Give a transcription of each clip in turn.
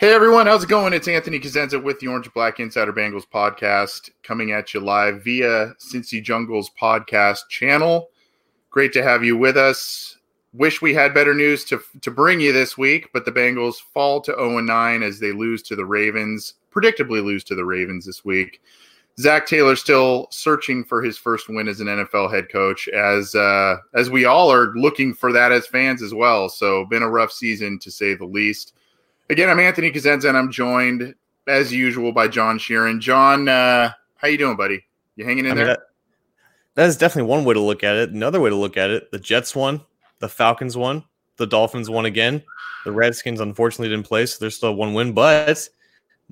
Hey everyone, how's it going? It's Anthony Cosenza with the Orange Black Insider Bengals podcast coming at you live via Cincy Jungles podcast channel. Great to have you with us. Wish we had better news to, to bring you this week, but the Bengals fall to 0 9 as they lose to the Ravens, predictably lose to the Ravens this week. Zac Taylor still searching for his first win as an NFL head coach, as uh, as we all are looking for that as fans as well. So, been a rough season to say the least. Again, I'm Anthony Cosenza, and I'm joined as usual by John Sheeran. John, uh, how you doing, buddy? You hanging in I mean, there? That, that is definitely one way to look at it. Another way to look at it: the Jets won, the Falcons won, the Dolphins won again. The Redskins unfortunately didn't play, so there's still one win, but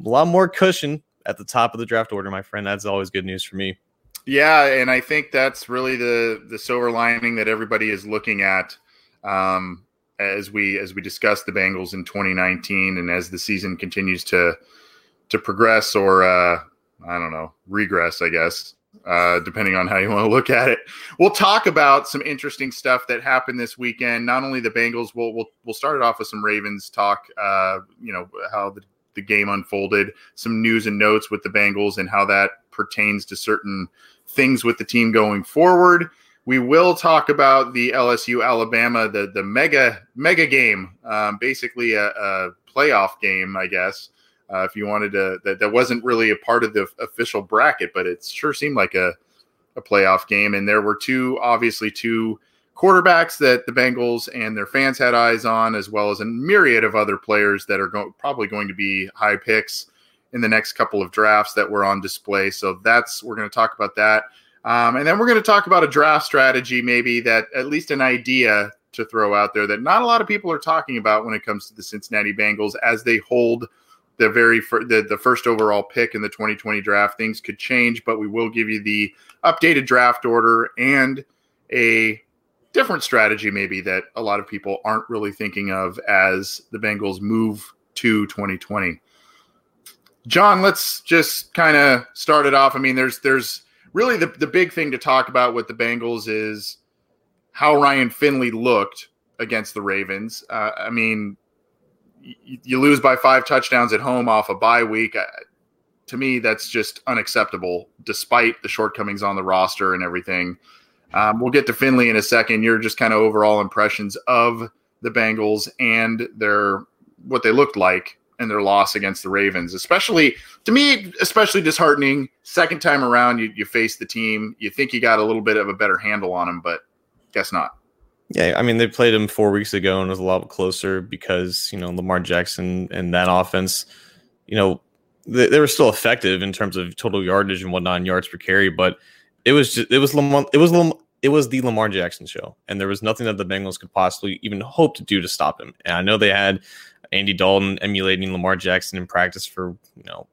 a lot more cushion at the top of the draft order, my friend. That's always good news for me. Yeah, and I think that's really the the silver lining that everybody is looking at. Um, as we as we discuss the Bengals in 2019 and as the season continues to to progress or uh, I don't know regress, I guess, uh, depending on how you want to look at it. We'll talk about some interesting stuff that happened this weekend. Not only the Bengals, we'll we'll, we'll start it off with some Ravens talk. Uh, you know how the, the game unfolded, some news and notes with the Bengals, and how that pertains to certain things with the team going forward. We will talk about the LSU Alabama, the the mega mega game, um, basically a, a, playoff game, I guess. Uh, if you wanted to, that that wasn't really a part of the official bracket, but it sure seemed like a a playoff game. And there were two, obviously, two quarterbacks that the Bengals and their fans had eyes on, as well as a myriad of other players that are go- probably going to be high picks in the next couple of drafts that were on display. So that's we're going to talk about that. Um, and then we're going to talk about a draft strategy, maybe that at least an idea to throw out there that not a lot of people are talking about when it comes to the Cincinnati Bengals as they hold the very fir- the, the first overall pick in the 2020 draft. Things could change, but we will give you the updated draft order and a different strategy, maybe that a lot of people aren't really thinking of as the Bengals move to 2020. John, let's just kind of start it off. I mean, there's there's really the, the big thing to talk about with the Bengals is how Ryan Finley looked against the Ravens. Uh, I mean, y- you lose by five touchdowns at home off a bye week. Uh, to me, that's just unacceptable, despite the shortcomings on the roster and everything. Um, we'll get to Finley in a second. Your just kind of overall impressions of the Bengals and their what they looked like and their loss against the Ravens, especially to me, especially disheartening. Second time around, you, you face the team, you think you got a little bit of a better handle on them, but guess not. Yeah, I mean they played him four weeks ago and it was a lot closer because you know Lamar Jackson and that offense, you know, they, they were still effective in terms of total yardage and whatnot, yards per carry, but it was just it was Lamar, it was Lamar, it was the Lamar Jackson show, and there was nothing that the Bengals could possibly even hope to do to stop him. And I know they had Andy Dalton emulating Lamar Jackson in practice for you know,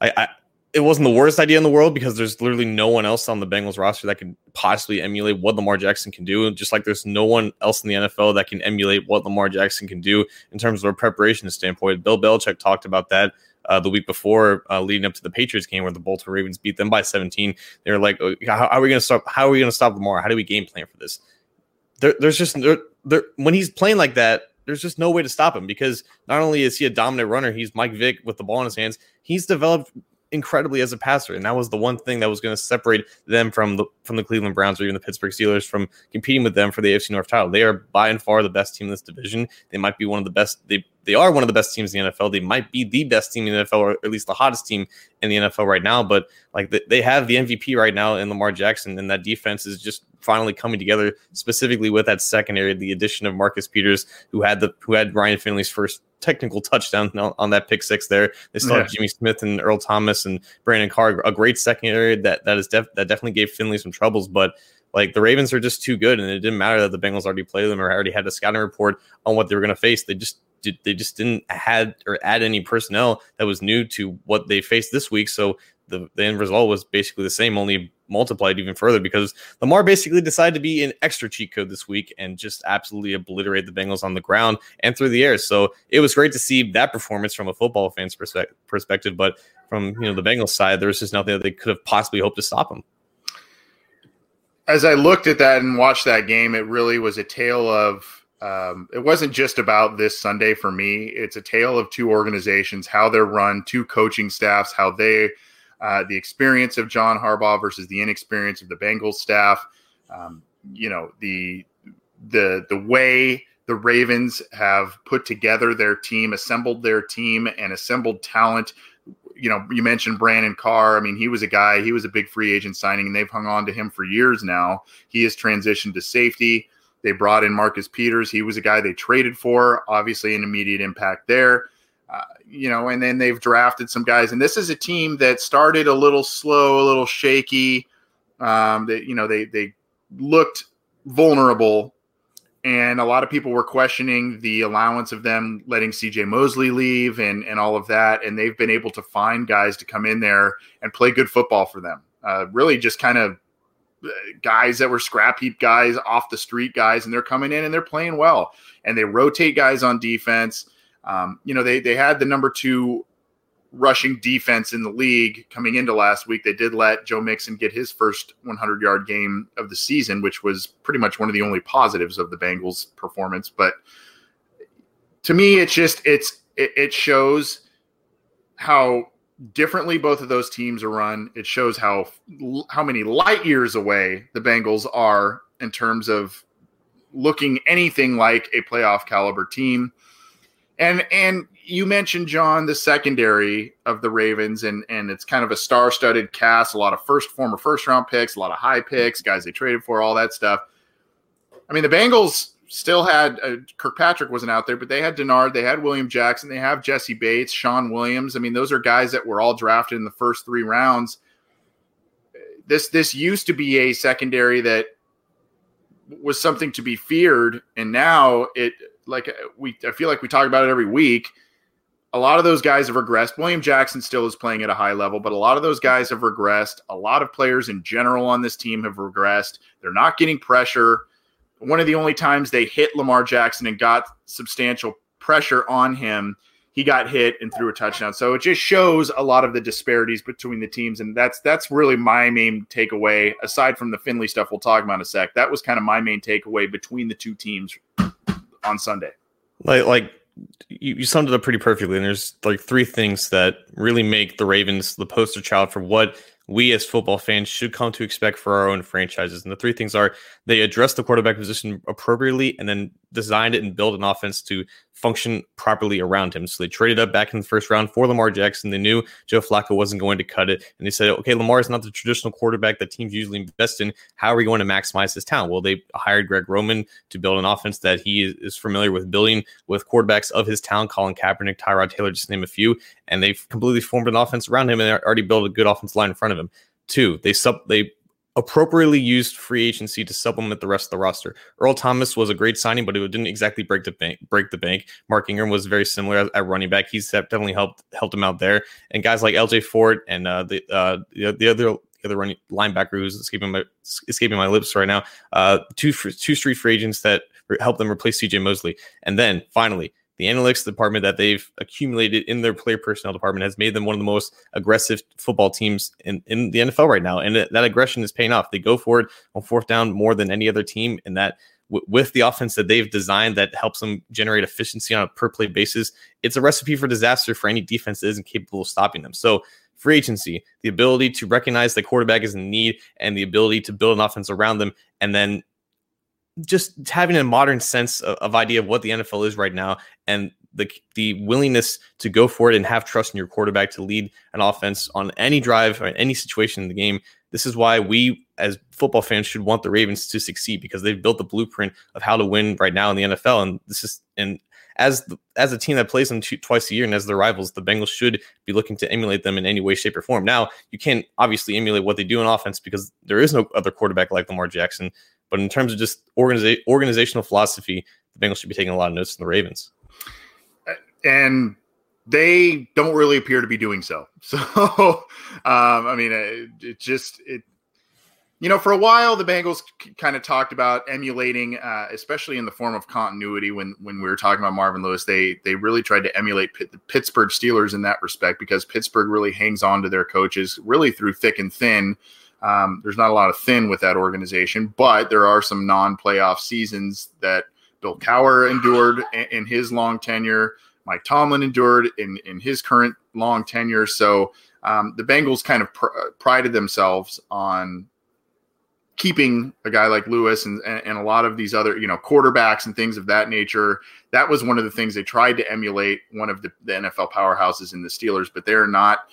I, I it wasn't the worst idea in the world because there's literally no one else on the Bengals roster that can possibly emulate what Lamar Jackson can do. Just like there's no one else in the NFL that can emulate what Lamar Jackson can do in terms of a preparation standpoint. Bill Belichick talked about that uh, the week before, uh, leading up to the Patriots game where the Baltimore Ravens beat them by 17. They were like, oh, how, how, are we going to stop? How are we going to stop Lamar? How do we game plan for this? There, there's just there, there, when he's playing like that, there's just no way to stop him because not only is he a dominant runner, he's Mike Vick with the ball in his hands. He's developed incredibly as a passer, and that was the one thing that was going to separate them from the from the Cleveland Browns or even the Pittsburgh Steelers from competing with them for the AFC North title. They are by and far the best team in this division. They might be one of the best. They they are one of the best teams in the NFL. They might be the best team in the NFL, or at least the hottest team in the NFL right now. But like they have the MVP right now in Lamar Jackson, and that defense is just finally coming together. Specifically with that secondary, the addition of Marcus Peters, who had the who had Ryan Finley's first technical touchdown on, on that pick six there. They still yeah. have Jimmy Smith and Earl Thomas and Brandon Carr, a great secondary that that is def- that definitely gave Finley some troubles, but like the Ravens are just too good, and it didn't matter that the Bengals already played them or already had a scouting report on what they were going to face. They just did, they just didn't had or add any personnel that was new to what they faced this week. So the, the end result was basically the same, only multiplied even further because Lamar basically decided to be an extra cheat code this week and just absolutely obliterate the Bengals on the ground and through the air. So it was great to see that performance from a football fan's perspective, but from you know the Bengals side, there was just nothing that they could have possibly hoped to stop them. As I looked at that and watched that game, it really was a tale of um, it wasn't just about this Sunday for me. It's a tale of two organizations, how they're run, two coaching staffs, how they, uh, the experience of John Harbaugh versus the inexperience of the Bengals staff. Um, you know the the the way the Ravens have put together their team, assembled their team, and assembled talent. You know, you mentioned Brandon Carr. I mean, he was a guy. He was a big free agent signing, and they've hung on to him for years now. He has transitioned to safety. They brought in Marcus Peters. He was a guy they traded for, obviously an immediate impact there. Uh, you know, and then they've drafted some guys. And this is a team that started a little slow, a little shaky. Um, that you know they they looked vulnerable, and a lot of people were questioning the allowance of them letting C.J. Mosley leave and and all of that. And they've been able to find guys to come in there and play good football for them. Uh, really, just kind of guys that were scrap heap guys, off the street guys, and they're coming in and they're playing well. And they rotate guys on defense. Um, you know, they they had the number two rushing defense in the league coming into last week. They did let Joe Mixon get his first 100 yard game of the season, which was pretty much one of the only positives of the Bengals' performance. But to me, it's just it's it, it shows how differently both of those teams are run. It shows how how many light years away the Bengals are in terms of looking anything like a playoff caliber team. And and you mentioned John the secondary of the Ravens and and it's kind of a star-studded cast, a lot of first former first round picks, a lot of high picks, guys they traded for, all that stuff. I mean, the Bengals still had uh, Kirkpatrick wasn't out there, but they had Dennard, they had William Jackson, they have Jessie Bates, Shawn Williams. I mean, those are guys that were all drafted in the first three rounds. This this used to be a secondary that was something to be feared, and now it like we I feel like we talk about it every week. A lot of those guys have regressed. William Jackson still is playing at a high level, but a lot of those guys have regressed. A lot of players in general on this team have regressed. They're not getting pressure one of the only times they hit Lamar Jackson and got substantial pressure on him, he got hit and threw a touchdown. So it just shows a lot of the disparities between the teams, and that's that's really my main takeaway. Aside from the Finley stuff, we'll talk about in a sec. That was kind of my main takeaway between the two teams on Sunday. Like like you, you summed it up pretty perfectly. And there's like three things that really make the Ravens the poster child for what we as football fans should come to expect for our own franchises. And the three things are they address the quarterback position appropriately and then designed it and built an offense to function properly around him. So they traded up back in the first round for Lamar Jackson. They knew Joe Flacco wasn't going to cut it. And they said, okay, Lamar is not the traditional quarterback that teams usually invest in. How are we going to maximize his talent? Well, they hired Greg Roman to build an offense that he is familiar with building with quarterbacks of his talent, Colin Kaepernick, Tyrod Taylor, just name a few. And they've completely formed an offense around him and they already built a good offense line in front of him. Two, they sub they appropriately used free agency to supplement the rest of the roster. Earl Thomas was a great signing, but it didn't exactly break the bank. Break the bank. Mark Ingram was very similar at running back. He's definitely helped helped him out there. And guys like L.J. Fort and uh, the, uh, the the other the other running linebacker who's escaping my escaping my lips right now. Uh, two two street free agents that help them replace C.J. Mosley. And then finally, the analytics department that they've accumulated in their player personnel department has made them one of the most aggressive football teams in, in the NFL right now. And that aggression is paying off. They go for it on fourth down more than any other team. And that w- with the offense that they've designed that helps them generate efficiency on a per play basis, it's a recipe for disaster for any defense that isn't capable of stopping them. So free agency, the ability to recognize the quarterback is in need and the ability to build an offense around them and then just having a modern sense of, of, idea of what the NFL is right now and the the willingness to go for it and have trust in your quarterback to lead an offense on any drive or any situation in the game. This is why we as football fans should want the Ravens to succeed because they've built the blueprint of how to win right now in the NFL and this is and as the, as a team that plays them two, twice a year and as their rivals, the Bengals should be looking to emulate them in any way, shape, or form. Now, you can't obviously emulate what they do in offense because there is no other quarterback like Lamar Jackson. But in terms of just organiza- organizational philosophy, the Bengals should be taking a lot of notes from the Ravens. And they don't really appear to be doing so. So, um, I mean, it, it, just it. You know, for a while, the Bengals c- kind of talked about emulating, uh, especially in the form of continuity. When when we were talking about Marvin Lewis, they they really tried to emulate Pitt, the Pittsburgh Steelers in that respect because Pittsburgh really hangs on to their coaches really through thick and thin. Um, there's not a lot of thin with that organization, but there are some non-playoff seasons that Bill Cowher endured in, in his long tenure. Mike Tomlin endured in in his current long tenure. So um, the Bengals kind of pr- prided themselves on keeping a guy like Lewis and, and a lot of these other, you know, quarterbacks and things of that nature. That was one of the things they tried to emulate one of the, the NFL powerhouses in the Steelers, but they're not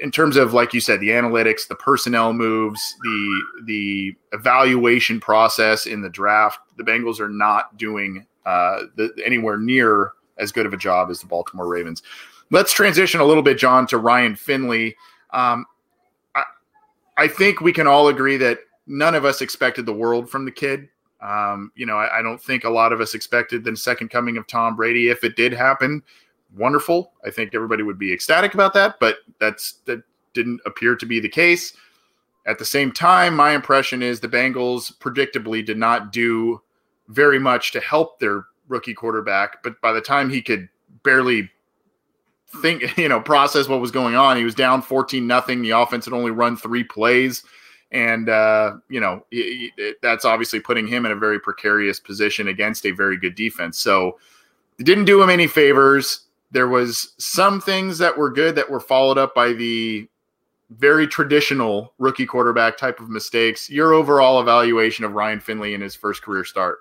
in terms of like you said the analytics the personnel moves the the evaluation process in the draft the bengals are not doing uh, the, anywhere near as good of a job as the baltimore ravens. Let's transition a little bit john to ryan finley. Um, I, I think we can all agree that none of us expected the world from the kid. Um, you know I, I don't think a lot of us expected the second coming of tom brady. If it did happen wonderful. I think everybody would be ecstatic about that, but that's that didn't appear to be the case. At the same time, my impression is the Bengals predictably did not do very much to help their rookie quarterback, but by the time he could barely think, you know, process what was going on, he was down 14 nothing. The offense had only run 3 plays and uh, you know, that's obviously putting him in a very precarious position against a very good defense. So, it didn't do him any favors there was some things that were good that were followed up by the very traditional rookie quarterback type of mistakes. Your overall evaluation of Ryan Finley in his first career start?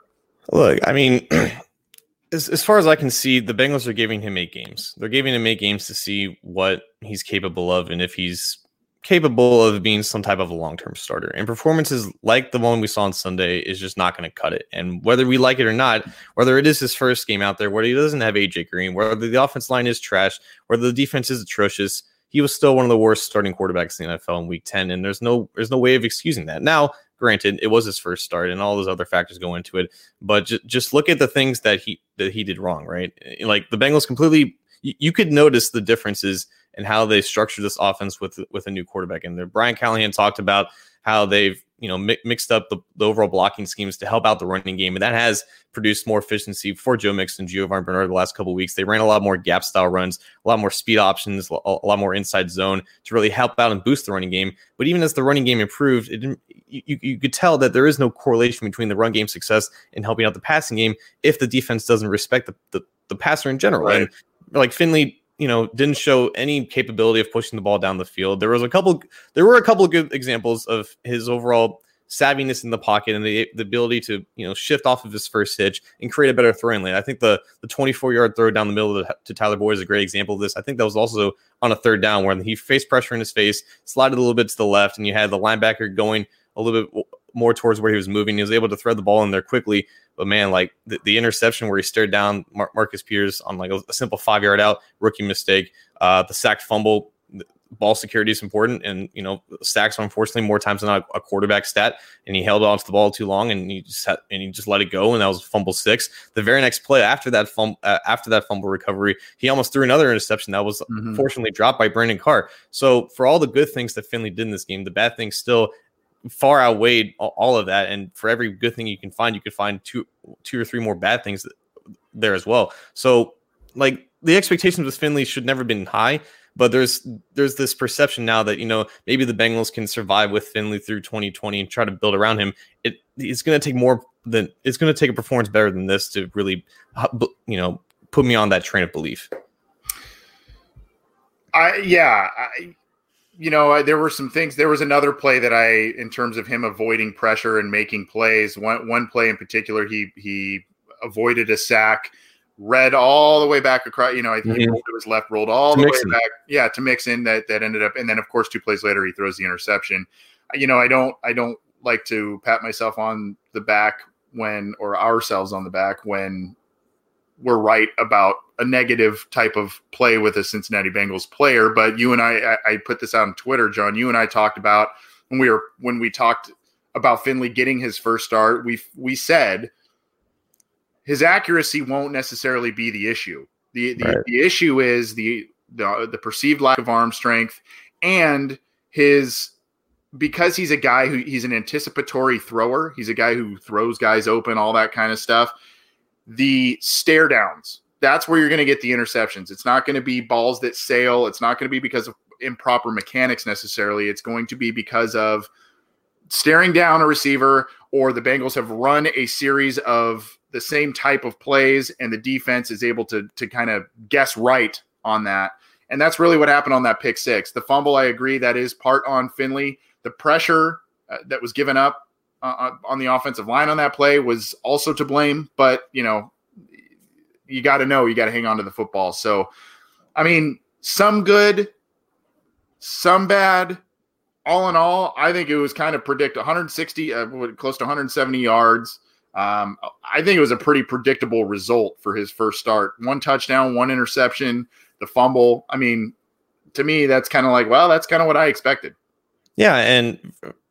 Look, I mean, as, as far as I can see, the Bengals are giving him eight games. They're giving him eight games to see what he's capable of and if he's capable of being some type of a long-term starter. And performances like the one we saw on Sunday is just not going to cut it. And whether we like it or not, whether it is his first game out there, whether he doesn't have AJ Green, whether the offense line is trash, whether the defense is atrocious, he was still one of the worst starting quarterbacks in the NFL in week 10 and there's no there's no way of excusing that. Now, granted, it was his first start and all those other factors go into it, but j- just look at the things that he that he did wrong, right? Like the Bengals completely you, you could notice the differences and how they structure this offense with with a new quarterback in there. Brian Callahan talked about how they've you know mi- mixed up the, the, overall blocking schemes to help out the running game, and that has produced more efficiency for Joe Mixon and Giovani Bernard the last couple weeks. They ran a lot more gap style runs, a lot more speed options, a, a lot more inside zone to really help out and boost the running game. But even as the running game improved, it didn't. You, you could tell that there is no correlation between the run game success and helping out the passing game if the defense doesn't respect the, the, the passer in general. Right. And like Finley you know, didn't show any capability of pushing the ball down the field. There was a couple, there were a couple of good examples of his overall savviness in the pocket and the, the ability to you know shift off of his first hitch and create a better throwing lane. I think the the 24 yard throw down the middle the, to Tyler Boyd is a great example of this. I think that was also on a third down where he faced pressure in his face, slided a little bit to the left, and you had the linebacker going a little bit more towards where he was moving. He was able to thread the ball in there quickly. But man, like the, the interception where he stared down Mar- Marcus Peters on like a, a simple five yard out, rookie mistake. Uh, the sacked fumble, ball security is important, and you know sacks are unfortunately more times than not a quarterback stat. And he held on to the ball too long, and he just had, and he just let it go, and that was fumble six. The very next play after that fumble, uh, after that fumble recovery, he almost threw another interception that was mm-hmm. fortunately dropped by Brandon Carr. So for all the good things that Finley did in this game, the bad things still far outweighed all of that. And for every good thing you can find, you could find two, two or three more bad things there as well. So like the expectations with Finley should never been high, but there's there's this perception now that you know maybe the Bengals can survive with Finley through 2020 and try to build around him. It it's going to take more than it's going to take a performance better than this to really uh, you know put me on that train of belief. I yeah, I, you know, there were some things. There was another play that I, in terms of him avoiding pressure and making plays. One one play in particular, he he avoided a sack, read all the way back across. You know, I think mm-hmm. it was left, rolled all to the way back. Yeah, to Mixon that that ended up, and then of course two plays later he throws the interception. You know, I don't I don't like to pat myself on the back when or ourselves on the back when we're right about a negative type of play with a Cincinnati Bengals player. But you and I, I, I put this out on Twitter, John. You and I talked about when we were when we talked about Finley getting his first start. We we said his accuracy won't necessarily be the issue. The the, right. the issue is the, the the perceived lack of arm strength and his because he's a guy who he's an anticipatory thrower. He's a guy who throws guys open, all that kind of stuff. The stare downs that's where you're going to get the interceptions. It's not going to be balls that sail. It's not going to be because of improper mechanics necessarily. It's going to be because of staring down a receiver or the Bengals have run a series of the same type of plays and the defense is able to to kind of guess right on that. And that's really what happened on that pick 6. The fumble I agree that is part on Finley. The pressure uh, that was given up uh, uh on the offensive line on that play was also to blame, but you know, you got to know you got to hang on to the football. So, I mean, some good, some bad. All in all, I think it was kind of predict 160, uh, close to 170 yards. Um, I think it was a pretty predictable result for his first start. One touchdown, one interception, the fumble. I mean, to me, that's kind of like, well, that's kind of what I expected. Yeah, and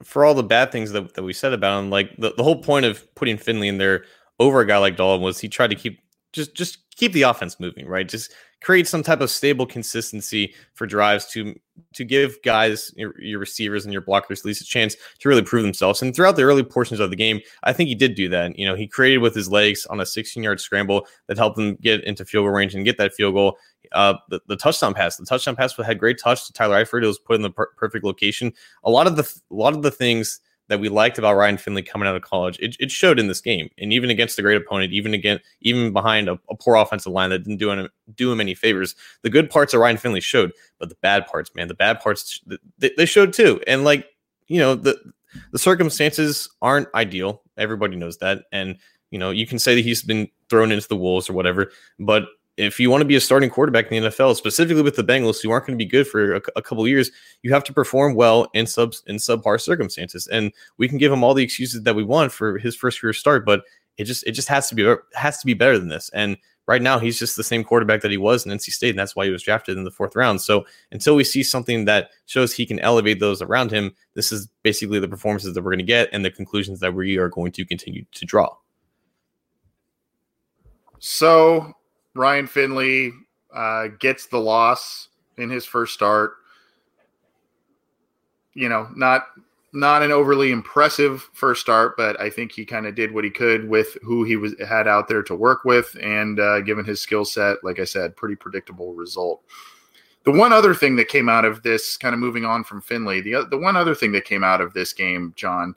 for all the bad things that, that we said about him, like the, the whole point of putting Finley in there over a guy like Dalton was he tried to keep just just keep the offense moving, right? Just create some type of stable consistency for drives to to give guys your, your, receivers and your blockers at least a chance to really prove themselves. And throughout the early portions of the game, I think he did do that. You know, he created with his legs on a 16 yard scramble that helped him get into field goal range and get that field goal. Uh, the, the touchdown pass, the touchdown pass had great touch to Tyler Eifert. It was put in the per- perfect location. A lot of the a lot of the things that we liked about Ryan Finley coming out of college, it, it showed in this game. And even against a great opponent, even again, even behind a, a, poor offensive line that didn't do him, do him any favors, the good parts of Ryan Finley showed, but the bad parts, man, the bad parts, they, they showed too. And like, you know, the, the circumstances aren't ideal. Everybody knows that. And, you know, you can say that he's been thrown into the wolves or whatever, but if you want to be a starting quarterback in the NFL, specifically with the Bengals, who aren't going to be good for a, a couple years, you have to perform well in subs in subpar circumstances. And we can give him all the excuses that we want for his first career start, but it just it just has to be has to be better than this. And right now, he's just the same quarterback that he was in NC State, and that's why he was drafted in the fourth round. So until we see something that shows he can elevate those around him, this is basically the performances that we're going to get and the conclusions that we are going to continue to draw. So Ryan Finley uh, gets the loss in his first start. You know, not not an overly impressive first start, but I think he kind of did what he could with who he was had out there to work with, and uh, given his skill set, like I said, pretty predictable result. The one other thing that came out of this, kind of moving on from Finley, the the one other thing that came out of this game, John,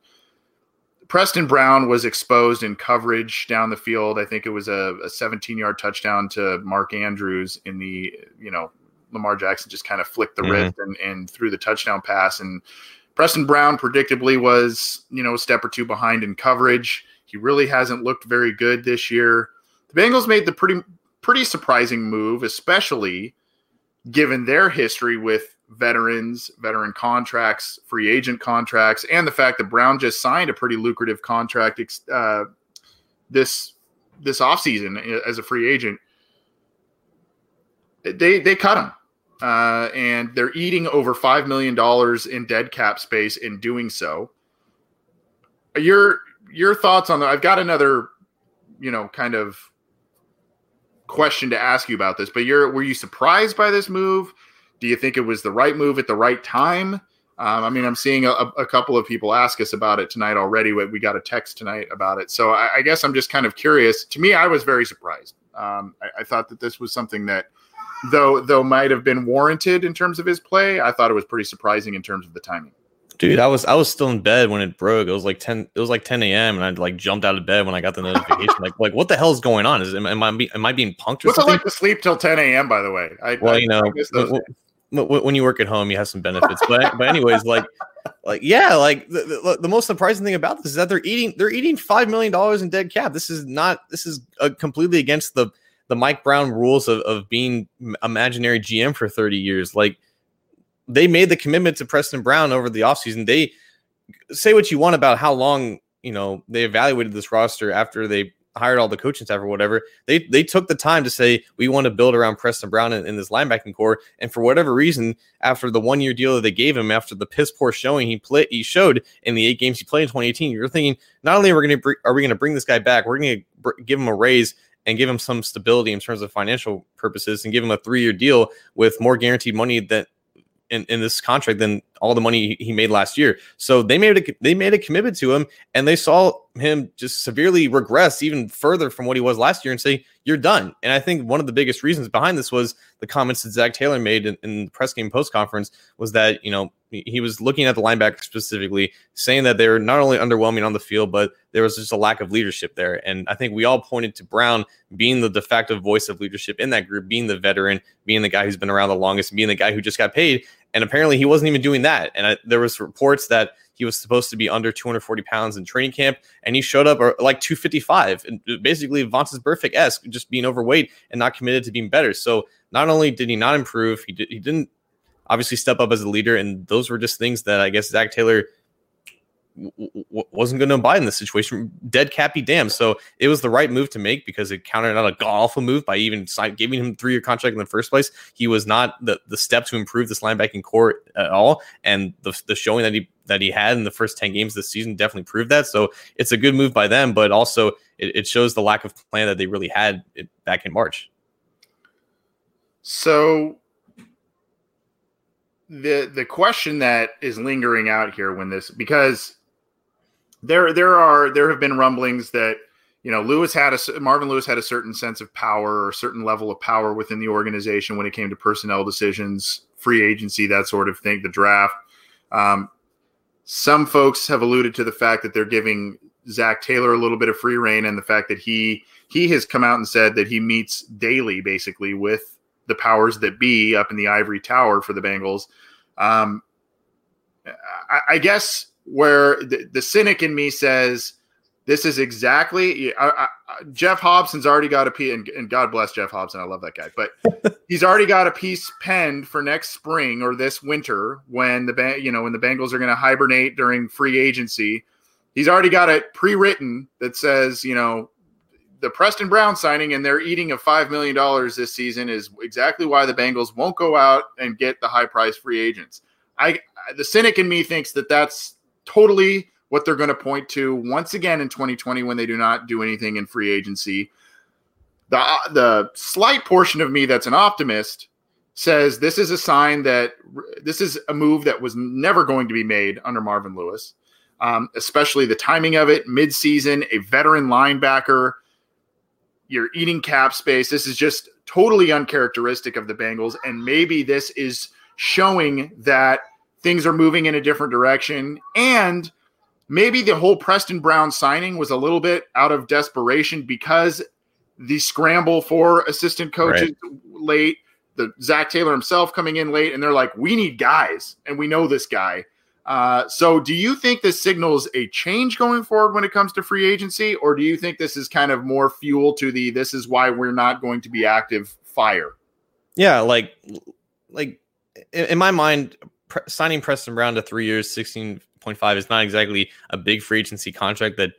Preston Brown was exposed in coverage down the field. I think it was a, a 17 yard touchdown to Mark Andrews in the, you know, Lamar Jackson just kind of flicked the mm-hmm. wrist and, and threw the touchdown pass. And Preston Brown predictably was, you know, a step or two behind in coverage. He really hasn't looked very good this year. The Bengals made the pretty pretty surprising move, especially given their history with veterans, veteran contracts, free agent contracts, and the fact that Brown just signed a pretty lucrative contract uh, this this offseason as a free agent. They they cut him. Uh, and they're eating over five million dollars in dead cap space in doing so. Your your thoughts on that? I've got another, you know, kind of question to ask you about this. But you're were you surprised by this move? Do you think it was the right move at the right time? Um, I mean, I'm seeing a, a, couple of people ask us about it tonight already. We got a text tonight about it. So I, I guess I'm just kind of curious. To me, I was very surprised. Um, I, I, thought that this was something that, though though might have been warranted in terms of his play, I thought it was pretty surprising in terms of the timing. Dude, I was I was still in bed when it broke. It was like ten. It was like ten a.m. and I like jumped out of bed when I got the notification. like, like what the hell is going on? Is am, am I am I being punked? Or What's something? it like to sleep till ten a.m. By the way, I, well, I, you know, when, you work at home, you have some benefits. But but anyways, like like yeah, like the, the, the, most surprising thing about this is that they're eating they're eating five million dollars in dead cap. This is not this is uh, completely against the the Mike Brown rules of, of being imaginary GM for 30 years. Like they made the commitment to Preston Brown over the offseason. They say what you want about how long you know they evaluated this roster after they hired all the coaching staff or whatever. They they took the time to say we want to build around Preston Brown in, in this linebacking corps, and for whatever reason, after the one year deal that they gave him, after the piss poor showing he played, he showed in the eight games he played in 2018, you're thinking not only are we going to are we going to bring this guy back, we're going to br- give him a raise and give him some stability in terms of financial purposes and give him a three year deal with more guaranteed money that in, in this contract than all the money he made last year. So they made a they made a commitment to him, and they saw him just severely regress even further from what he was last year, and say you're done. And I think one of the biggest reasons behind this was the comments that Zac Taylor made in, in the press game post conference was that you know he was looking at the linebackers specifically, saying that they were not only underwhelming on the field, but there was just a lack of leadership there. And I think we all pointed to Brown being the de facto voice of leadership in that group, being the veteran, being the guy who's been around the longest, being the guy who just got paid. And apparently he wasn't even doing that. And I, there was reports that he was supposed to be under 240 pounds in training camp, and he showed up like 255, and basically Vontaze Burfict esque, just being overweight and not committed to being better. So not only did he not improve, he did, he didn't obviously step up as a leader. And those were just things that I guess Zac Taylor w- wasn't going to buy in this situation. Dead cappy damn. So it was the right move to make because it countered out a awful move by even giving him three year contract in the first place. He was not the, the step to improve this linebacking corps at all. And the, the showing that he that he had in the first 10 games this season definitely proved that. So it's a good move by them, but also it, it shows the lack of plan that they really had back in March. So the the question that is lingering out here when this because there there are there have been rumblings that you know Lewis had a Marvin Lewis had a certain sense of power or a certain level of power within the organization when it came to personnel decisions, free agency, that sort of thing, the draft. Um, some folks have alluded to the fact that they're giving Zac Taylor a little bit of free reign, and the fact that he he has come out and said that he meets daily, basically, with the powers that be up in the ivory tower for the Bengals. Um, I, I guess where the, the, cynic in me says this is exactly I, I, Geoff Hobson's already got a piece, and, and, God bless Geoff Hobson, I love that guy, but he's already got a piece penned for next spring or this winter when the you know when the Bengals are going to hibernate during free agency. He's already got it pre-written that says you know the Preston Brown signing and their eating of $5 million this season is exactly why the Bengals won't go out and get the high price free agents. I, the cynic in me thinks that that's totally what they're going to point to once again in 2020 when they do not do anything in free agency. The, the slight portion of me that's an optimist says this is a sign that this is a move that was never going to be made under Marvin Lewis, um, especially the timing of it, midseason, a veteran linebacker you're eating cap space. This is just totally uncharacteristic of the Bengals. And maybe this is showing that things are moving in a different direction. And maybe the whole Preston Brown signing was a little bit out of desperation because the scramble for assistant coaches right. late, the Zac Taylor himself coming in late, and they're like, we need guys, and we know this guy. Uh, so, do you think this signals a change going forward when it comes to free agency, or do you think this is kind of more fuel to the "this is why we're not going to be active" fire? Yeah, like, like in my mind, pre- signing Preston Brown to three years, sixteen point five is not exactly a big free agency contract that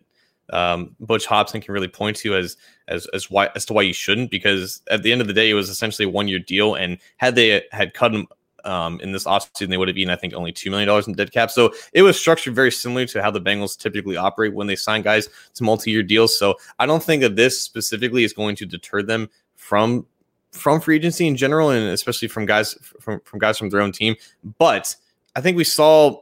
um, Butch Hobson can really point to as as as why as to why you shouldn't, because at the end of the day, it was essentially a one year deal, and had they had cut him um, in this offseason, they would have been, I think, only $2 million in dead cap. So it was structured very similar to how the Bengals typically operate when they sign guys to multi year deals. So I don't think that this specifically is going to deter them from from free agency in general and especially from guys from, from guys from their own team but I think we saw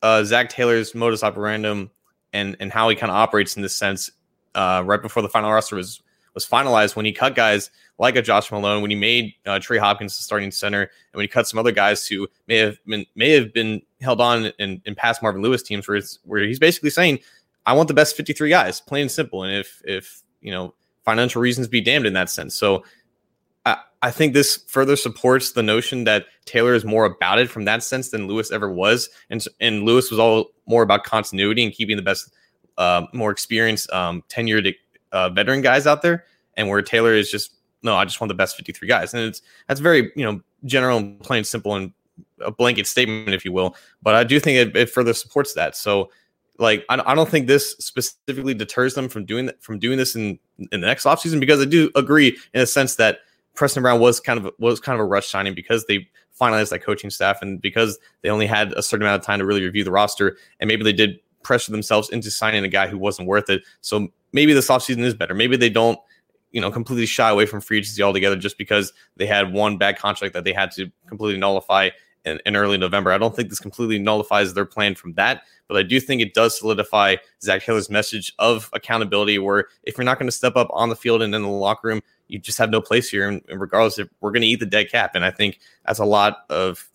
uh, Zac Taylor's modus operandum and and how he kind of operates in this sense uh, right before the final roster was was finalized when he cut guys like a Josh Malone, when he made uh, Trey Hopkins the starting center, and when he cut some other guys who may have been may have been held on in, in past Marvin Lewis teams, where where he's basically saying, "I want the best 53 guys, plain and simple." And if if you know financial reasons be damned in that sense, so I, think this further supports the notion that Taylor is more about it from that sense than Lewis ever was, and and Lewis was all more about continuity and keeping the best, uh, more experienced, um, tenured uh, veteran guys out there, and where Taylor is just no, I just want the best 53 guys, and it's that's very you know general and plain simple and a blanket statement, if you will. But I do think it, it further supports that. So like I, I don't think this specifically deters them from doing from doing this in in the next offseason because I do agree in a sense that Preston Brown was kind of was kind of a rush signing because they finalized that coaching staff and because they only had a certain amount of time to really review the roster and maybe they did pressure themselves into signing a guy who wasn't worth it. So maybe this offseason is better. Maybe they don't, you know, completely shy away from free agency altogether just because they had one bad contract that they had to completely nullify in, in, early November. I don't think this completely nullifies their plan from that, but I do think it does solidify Zac Taylor's message of accountability. Where if you're not going to step up on the field and in the locker room, you just have no place here. And, and regardless, if we're going to eat the dead cap, and I think that's a lot of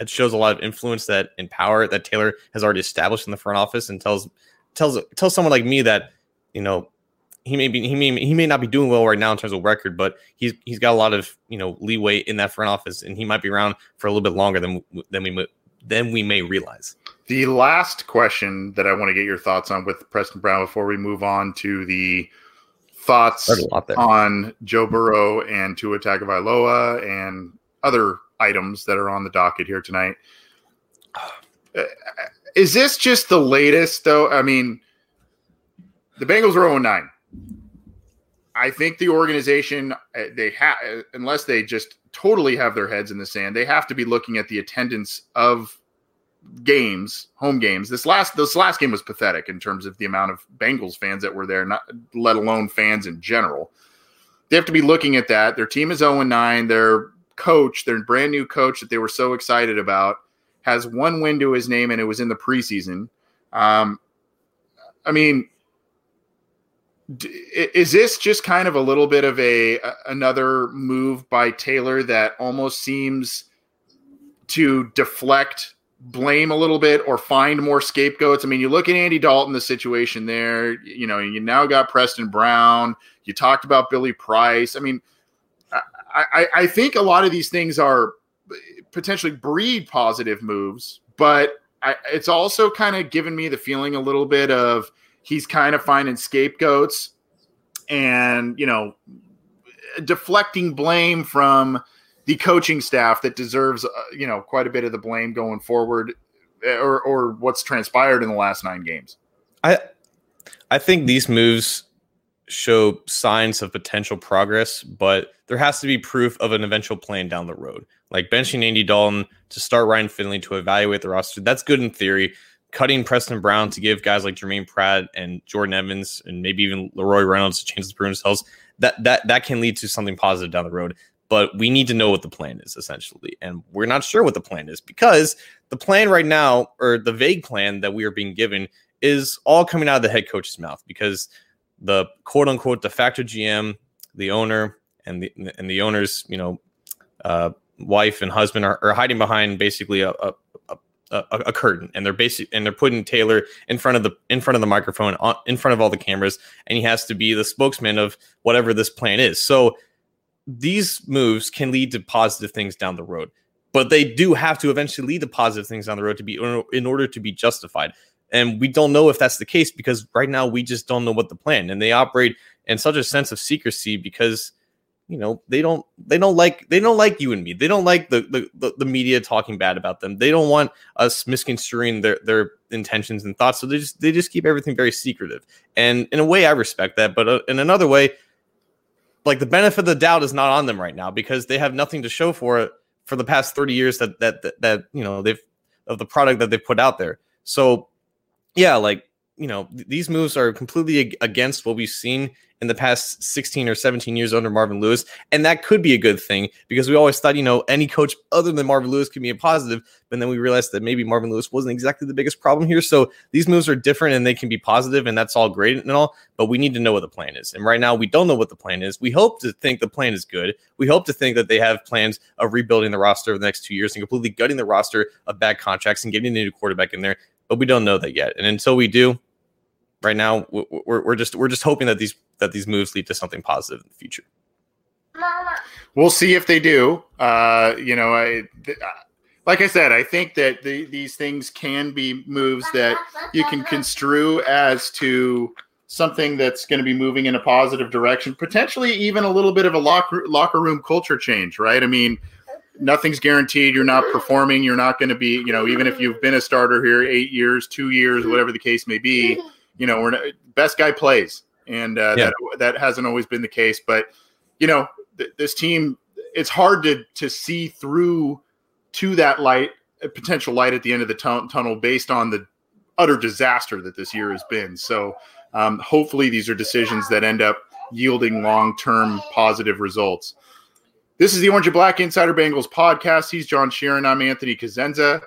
it shows a lot of influence that and power that Taylor has already established in the front office, and tells tells tells someone like me that you know he may be he may he may not be doing well right now in terms of record, but he's he's got a lot of you know leeway in that front office, and he might be around for a little bit longer than than we than we may realize. The last question that I want to get your thoughts on with Preston Brown before we move on to the thoughts on Joe Burrow and Tua Tagovailoa and other items that are on the docket here tonight. Uh, is this just the latest, though? I mean, the Bengals are 0 9. I think the organization, uh, they have, unless they just totally have their heads in the sand, they have to be looking at the attendance of games, home games. This last this last game was pathetic in terms of the amount of Bengals fans that were there, not let alone fans in general. They have to be looking at that. Their team is 0 9. Their coach, their brand new coach that they were so excited about, has one win to his name, and it was in the preseason. Um, I mean, is this just kind of a little bit of a another move by Taylor that almost seems to deflect blame a little bit or find more scapegoats. I mean, you look at Andy Dalton, the situation there, you know, you now got Preston Brown. You talked about Billy Price. I mean, I, I, think a lot of these things are potentially breed positive moves, but I, it's also kind of given me the feeling a little bit of he's kind of finding scapegoats and, you know, deflecting blame from – the coaching staff that deserves, uh, you know, quite a bit of the blame going forward, eh, or or what's transpired in the last nine games. I I think these moves show signs of potential progress, but there has to be proof of an eventual plan down the road. Like benching Andy Dalton to start Ryan Finley to evaluate the roster, that's good in theory. Cutting Preston Brown to give guys like Germaine Pratt and Jordan Evans and maybe even LaRoy Reynolds a chance to prove themselves, that that that can lead to something positive down the road but we need to know what the plan is essentially. And we're not sure what the plan is because the plan right now, or the vague plan that we are being given, is all coming out of the head coach's mouth because the quote unquote de facto GM, the owner, and the and the owner's you know uh, wife and husband are, are hiding behind basically a, a a, a, curtain and they're basically and they're putting Taylor in front of the in front of the microphone on, in front of all the cameras and he has to be the spokesman of whatever this plan is. So these moves can lead to positive things down the road, but they do have to eventually lead to positive things down the road to be in order to be justified. And we don't know if that's the case because right now we just don't know what the plan. And they operate in such a sense of secrecy because you know they don't they don't like they don't like you and me. They don't like the the, the, media talking bad about them. They don't want us misconstruing their their intentions and thoughts. So they just they just keep everything very secretive. And in a way, I respect that. But uh, in another way, like the benefit of the doubt is not on them right now because they have nothing to show for it for the past 30 years that that that, that you know they've of the product that they've put out there. So yeah, like you know, th- these moves are completely ag- against what we've seen in the past 16 or 17 years under Marvin Lewis. And that could be a good thing because we always thought, you know, any coach other than Marvin Lewis could be a positive. But then we realized that maybe Marvin Lewis wasn't exactly the biggest problem here. So these moves are different and they can be positive, and that's all great and all. But we need to know what the plan is. And right now, we don't know what the plan is. We hope to think the plan is good. We hope to think that they have plans of rebuilding the roster over the next two years and completely gutting the roster of bad contracts and getting a new quarterback in there. But we don't know that yet. And until we do, right now we're, we're just we're just hoping that these that these moves lead to something positive in the future. We'll see if they do. Uh you know i th- like i said i think that the, these things can be moves that you can construe as to something that's going to be moving in a positive direction potentially even a little bit of a locker locker room culture change right? I mean nothing's guaranteed you're not performing you're not going to be you know even if you've been a starter here eight years two years whatever the case may be you know, we're not, best guy plays, and uh, yeah. that that hasn't always been the case. But you know, th- this team, it's hard to to see through to that light, potential light at the end of the t- tunnel, based on the utter disaster that this year has been. So, um, hopefully, these are decisions that end up yielding long term positive results. This is the Orange and Black Insider Bengals podcast. He's John Sheeran. I'm Anthony Cosenza.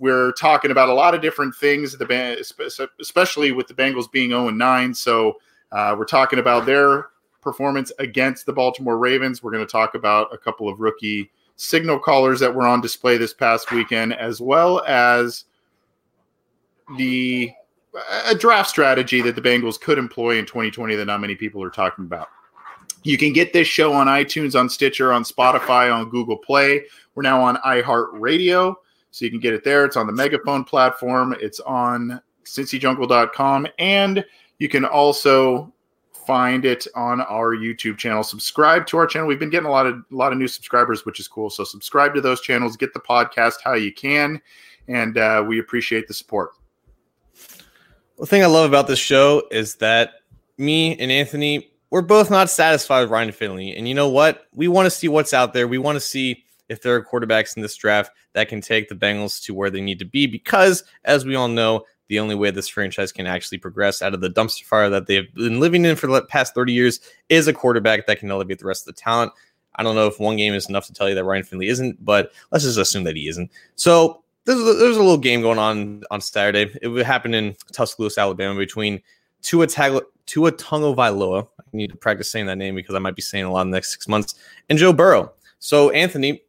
we're talking about a lot of different things. The especially with the Bengals being 0 and 9, so uh, we're talking about their performance against the Baltimore Ravens. We're going to talk about a couple of rookie signal callers that were on display this past weekend, as well as the a draft strategy that the Bengals could employ in 2020 that not many people are talking about. You can get this show on iTunes, on Stitcher, on Spotify, on Google Play. We're now on iHeartRadio. So you can get it there. It's on the Megaphone platform. It's on cincyjungle.com. And you can also find it on our YouTube channel. Subscribe to our channel. We've been getting a lot of a lot of new subscribers, which is cool. So subscribe to those channels. Get the podcast how you can, and uh, we appreciate the support. The thing I love about this show is that me and Anthony, we're both not satisfied with Ryan Finley, and you know what? We want to see what's out there. We want to see if there are quarterbacks in this draft that can take the Bengals to where they need to be. Because, as we all know, the only way this franchise can actually progress out of the dumpster fire that they've been living in for the past 30 years is a quarterback that can elevate the rest of the talent. I don't know if one game is enough to tell you that Ryan Finley isn't, but let's just assume that he isn't. So there's a, there's a little game going on on Saturday. It would happen in Tuscaloosa, Alabama, between Tua, Tag- Tua Tagovailoa. I need to practice saying that name because I might be saying a lot in the next six months. And Joe Burrow. So Anthony,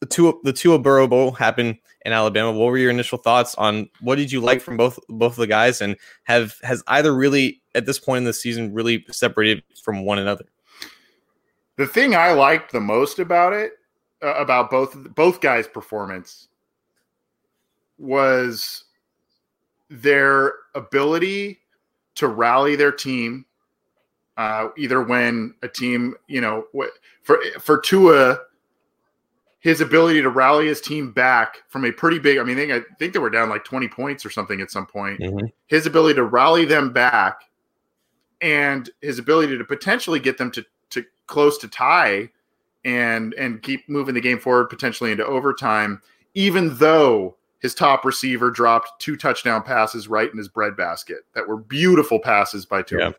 the two the Tua Burrow Bowl happened in Alabama. What were your initial thoughts on what did you like from both both of the guys, and have has either really at this point in the season really separated from one another? The thing I liked the most about it, uh, about both both guys' performance, was their ability to rally their team. Uh, either when a team, you know, for for Tua his ability to rally his team back from a pretty big. I mean, I think they were down like 20 points or something at some point. Mm-hmm. His ability to rally them back and his ability to potentially get them to, to close to tie and and keep moving the game forward potentially into overtime, even though his top receiver dropped two touchdown passes right in his breadbasket that were beautiful passes by Tua. Yeah.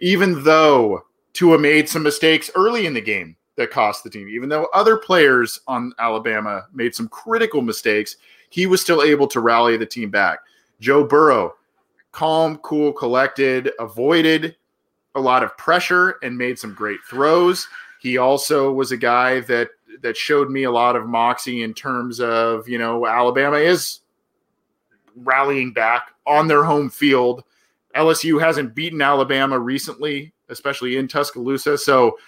Even though Tua made some mistakes early in the game that cost the team. Even though other players on Alabama made some critical mistakes, he was still able to rally the team back. Joe Burrow, calm, cool, collected, avoided a lot of pressure and made some great throws. He also was a guy that that showed me a lot of moxie in terms of, you know, Alabama is rallying back on their home field. LSU hasn't beaten Alabama recently, especially in Tuscaloosa. So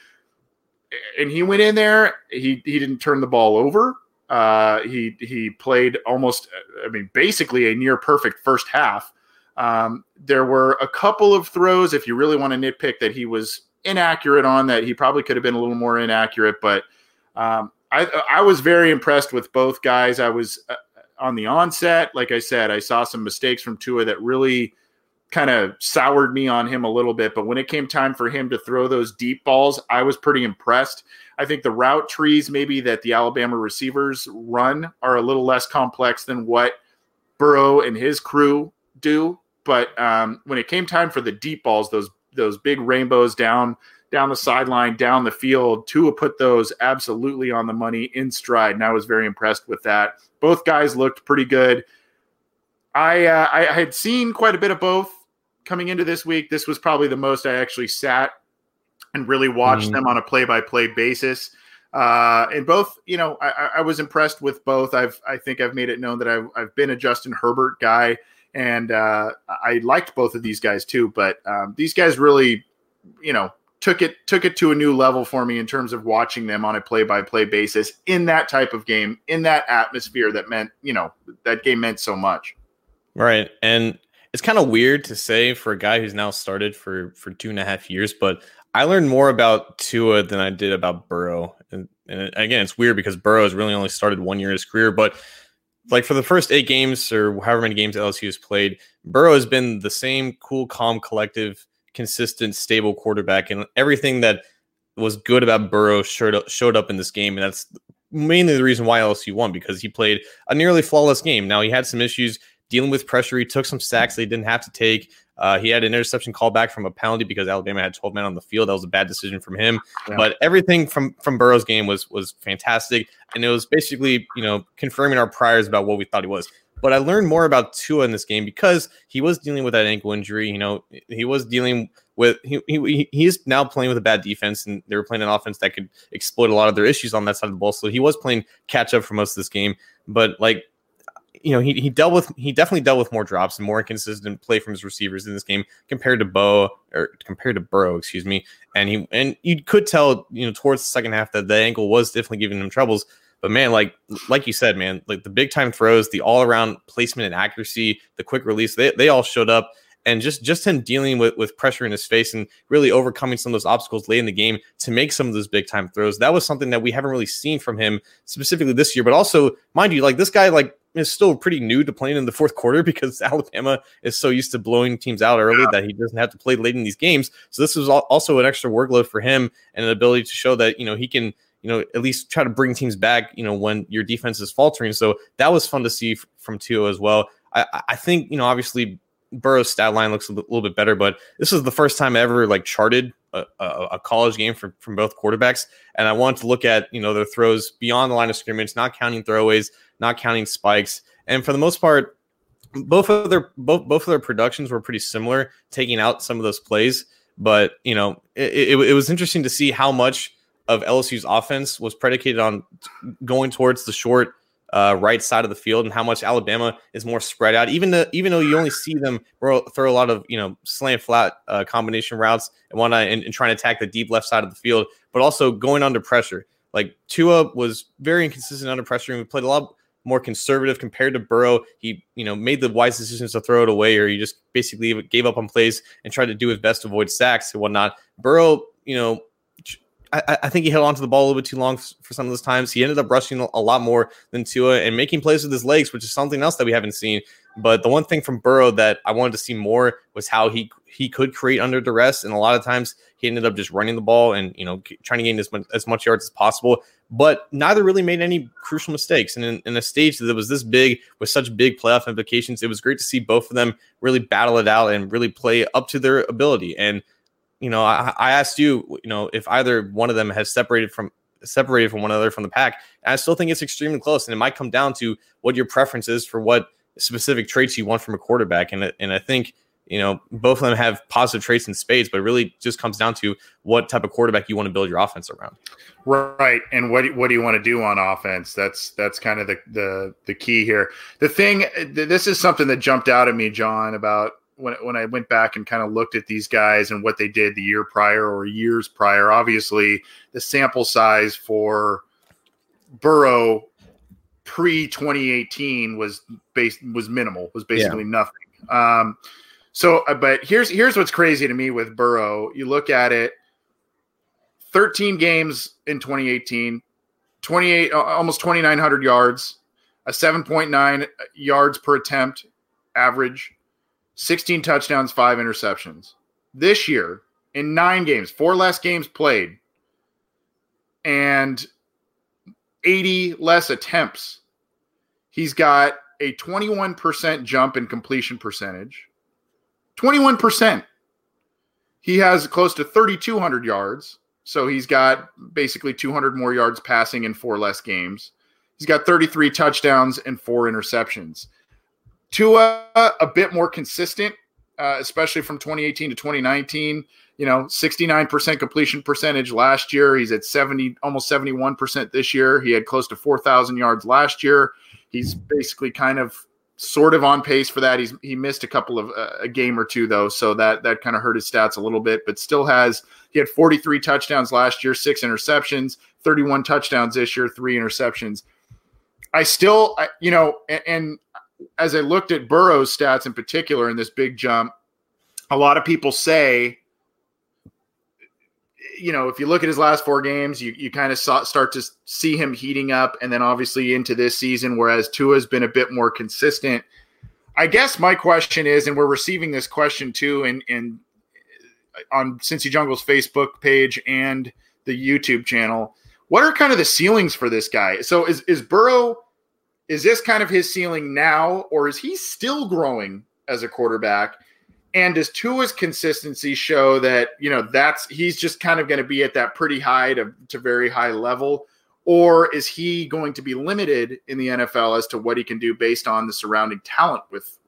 and he went in there. He he didn't turn the ball over. Uh, he he played almost, I mean, basically a near perfect first half. Um, there were a couple of throws, if you really want to nitpick, that he was inaccurate on. That he probably could have been a little more inaccurate, but um, I I was very impressed with both guys. I was uh, on the onset, like I said, I saw some mistakes from Tua that really kind of soured me on him a little bit. But when it came time for him to throw those deep balls, I was pretty impressed. I think the route trees, maybe that the Alabama receivers run, are a little less complex than what Burrow and his crew do. but um, when it came time for the deep balls, those those big rainbows down down the sideline, down the field, Tua put those absolutely on the money in stride, and I was very impressed with that. Both guys looked pretty good. I uh, I had seen quite a bit of both coming into this week. This was probably the most I actually sat and really watched mm-hmm. them on a play by play basis. Uh, and both, you know, I, I, was impressed with both. I've, I think I've made it known that I've, I've been a Justin Herbert guy, and uh, I liked both of these guys too. But um, these guys really, you know, took it took it to a new level for me in terms of watching them on a play by play basis in that type of game, in that atmosphere that meant, you know, that game meant so much. Right, and it's kind of weird to say for a guy who's now started for for two and a half years, but I learned more about Tua than I did about Burrow. And, and again, it's weird because Burrow has really only started one year in his career, but like for the first eight games or however many games LSU has played, Burrow has been the same cool, calm, collective, consistent, stable quarterback, and everything that was good about Burrow showed up, showed up in this game, and that's mainly the reason why LSU won because he played a nearly flawless game. Now he had some issues dealing with pressure. He took some sacks they didn't have to take. Uh, he had an interception call back from a penalty because Alabama had 12 men on the field. That was a bad decision from him. Yeah. But everything from from Burrow's game was was fantastic, and it was basically you know confirming our priors about what we thought he was. But I learned more about Tua in this game because he was dealing with that ankle injury. You know, he was dealing with he, he he's now playing with a bad defense, and they were playing an offense that could exploit a lot of their issues on that side of the ball. So he was playing catch up for most of this game. But like you know, he, he dealt with he definitely dealt with more drops and more inconsistent play from his receivers in this game compared to Bo or compared to Burrow, excuse me. And he and you could tell, you know, towards the second half that the ankle was definitely giving him troubles. But man, like like you said, man, like the big time throws, the all around placement and accuracy, the quick release, they, they all showed up. And just just him dealing with, with pressure in his face and really overcoming some of those obstacles late in the game to make some of those big time throws. That was something that we haven't really seen from him specifically this year. But also, mind you, like this guy, like is still pretty new to playing in the fourth quarter because Alabama is so used to blowing teams out early yeah. that he doesn't have to play late in these games. So this was also an extra workload for him and an ability to show that you know he can you know at least try to bring teams back you know when your defense is faltering. So that was fun to see from Tua as well. I, I think you know obviously Burrow's stat line looks a little bit better, but this is the first time I ever like charted a, a, a, college game from, from both quarterbacks. And I wanted to look at, you know, their throws beyond the line of scrimmage, not counting throwaways, not counting spikes. And for the most part, both of their both both of their productions were pretty similar, taking out some of those plays. But you know, it, it, it was interesting to see how much of LSU's offense was predicated on going towards the short uh, right side of the field and how much Alabama is more spread out. Even the, even though you only see them throw a lot of you know slant flat uh, combination routes and whatnot, and, and trying to attack the deep left side of the field, but also going under pressure. Like Tua was very inconsistent under pressure, and played a lot more conservative compared to Burrow. He, you know, made the wise decisions to throw it away, or he just basically gave up on plays and tried to do his best to avoid sacks and whatnot. Burrow, you know, I, I, think he held onto the ball a little bit too long for some of those times. He ended up rushing a lot more than Tua and making plays with his legs, which is something else that we haven't seen. But the one thing from Burrow that I wanted to see more was how he he could create under duress, and a lot of times he ended up just running the ball and you know trying to gain as much, as much yards as possible. But neither really made any crucial mistakes. And in, in a stage that was this big with such big playoff implications, it was great to see both of them really battle it out and really play up to their ability. And you know, I, I asked you, you know, if either one of them has separated from separated from one another from the pack. And I still think it's extremely close, and it might come down to what your preference is for what specific traits you want from a quarterback. And and I think you know both of them have positive traits in spades, but it really just comes down to what type of quarterback you want to build your offense around. Right, and what what do you want to do on offense? That's that's kind of the the the key here. The thing, this is something that jumped out at me, John, about when when I went back and kind of looked at these guys and what they did the year prior or years prior, obviously the sample size for Burrow pre 2018 was based was minimal, was basically yeah. nothing. Um, so, uh, but here's here's what's crazy to me with Burrow. You look at it, 13 games in 2018, 28 almost 2,900 yards, a 7.9 yards per attempt average 16 touchdowns, five interceptions. This year, in nine games, four less games played, and 80 less attempts, he's got a 21% jump in completion percentage, 21%. He has close to 3,200 yards. So he's got basically 200 more yards passing in four less games. He's got 33 touchdowns and four interceptions. Tua, a bit more consistent, uh, especially from 2018 to 2019. You know, 69% completion percentage last year. He's at 70, almost 71% this year. He had close to 4,000 yards last year. He's basically kind of sort of on pace for that. He's he missed a couple of uh, a game or two though, so that that kind of hurt his stats a little bit. But still has he had 43 touchdowns last year, six interceptions, 31 touchdowns this year, three interceptions. I still, you know, and, and as I looked at Burrow's stats in particular in this big jump, a lot of people say you know, if you look at his last four games, you, you kind of saw, start to see him heating up, and then obviously into this season, whereas Tua's been a bit more consistent. I guess my question is, and we're receiving this question too, in in on Cincy Jungle's Facebook page and the YouTube channel. What are kind of the ceilings for this guy? So is is Burrow? Is this kind of his ceiling now, or is he still growing as a quarterback? And does Tua's consistency show that you know that's he's just kind of going to be at that pretty high to, to very high level, or is he going to be limited in the NFL as to what he can do based on the surrounding talent with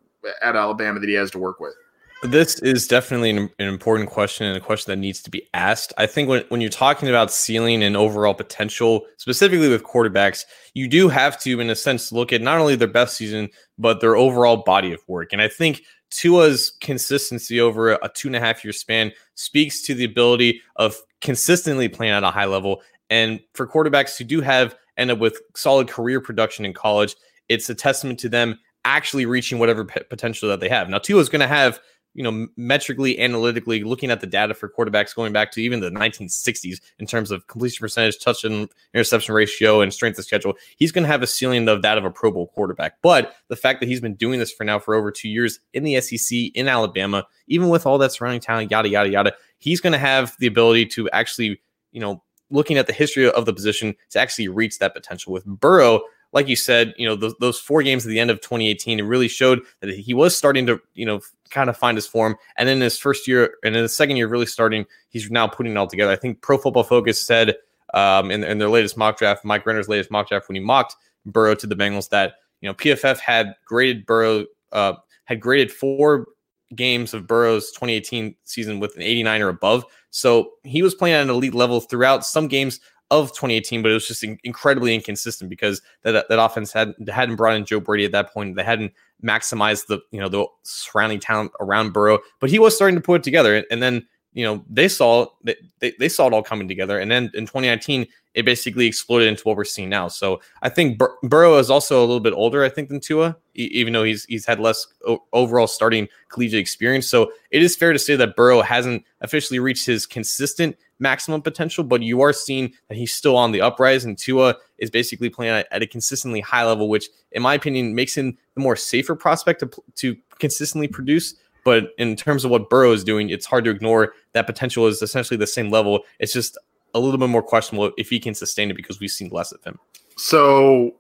at Alabama that he has to work with? This is definitely an, an, important question and a question that needs to be asked. I think when, when you're talking about ceiling and overall potential, specifically with quarterbacks, you do have to, in a sense, look at not only their best season, but their overall body of work. And I think Tua's consistency over a two and a half year span speaks to the ability of consistently playing at a high level. And for quarterbacks who do have end up with solid career production in college, it's a testament to them actually reaching whatever p- potential that they have. Now, Tua is going to have you know, metrically, analytically, looking at the data for quarterbacks going back to even the 1960s in terms of completion percentage, touch and interception ratio, and strength of schedule, he's going to have a ceiling of that of a Pro Bowl quarterback. But the fact that he's been doing this for now for over two years in the SEC, in Alabama, even with all that surrounding talent, yada, yada, yada, he's going to have the ability to actually, you know, looking at the history of the position to actually reach that potential. With Burrow, like you said, you know, those, those four games at the end of 2018, it really showed that he was starting to, you know, kind of find his form. And then his first year and in the second year, really starting, he's now putting it all together. I think Pro Football Focus said um, in, in their latest mock draft, Mike Renner's latest mock draft, when he mocked Burrow to the Bengals, that, you know, PFF had graded Burrow, uh, had graded four games of Burrow's 2018 season with an 89 or above. So he was playing at an elite level throughout some games of 2018, but it was just in- incredibly inconsistent because that that offense had hadn't brought in Joe Brady at that point. They hadn't maximized the you know the surrounding talent around Burrow, but he was starting to put it together. And then you know they saw they, they, saw it all coming together. And then in 2019, it basically exploded into what we're seeing now. So I think Bur- Burrow is also a little bit older, I think, than Tua, e- even though he's he's had less o- overall starting collegiate experience. So it is fair to say that Burrow hasn't officially reached his consistent maximum potential, but you are seeing that he's still on the uprise, and Tua is basically playing at, at a consistently high level, which, in my opinion, makes him the more safer prospect to, to consistently produce. But in terms of what Burrow is doing, it's hard to ignore that potential is essentially the same level. It's just a little bit more questionable if he can sustain it because we've seen less of him. So,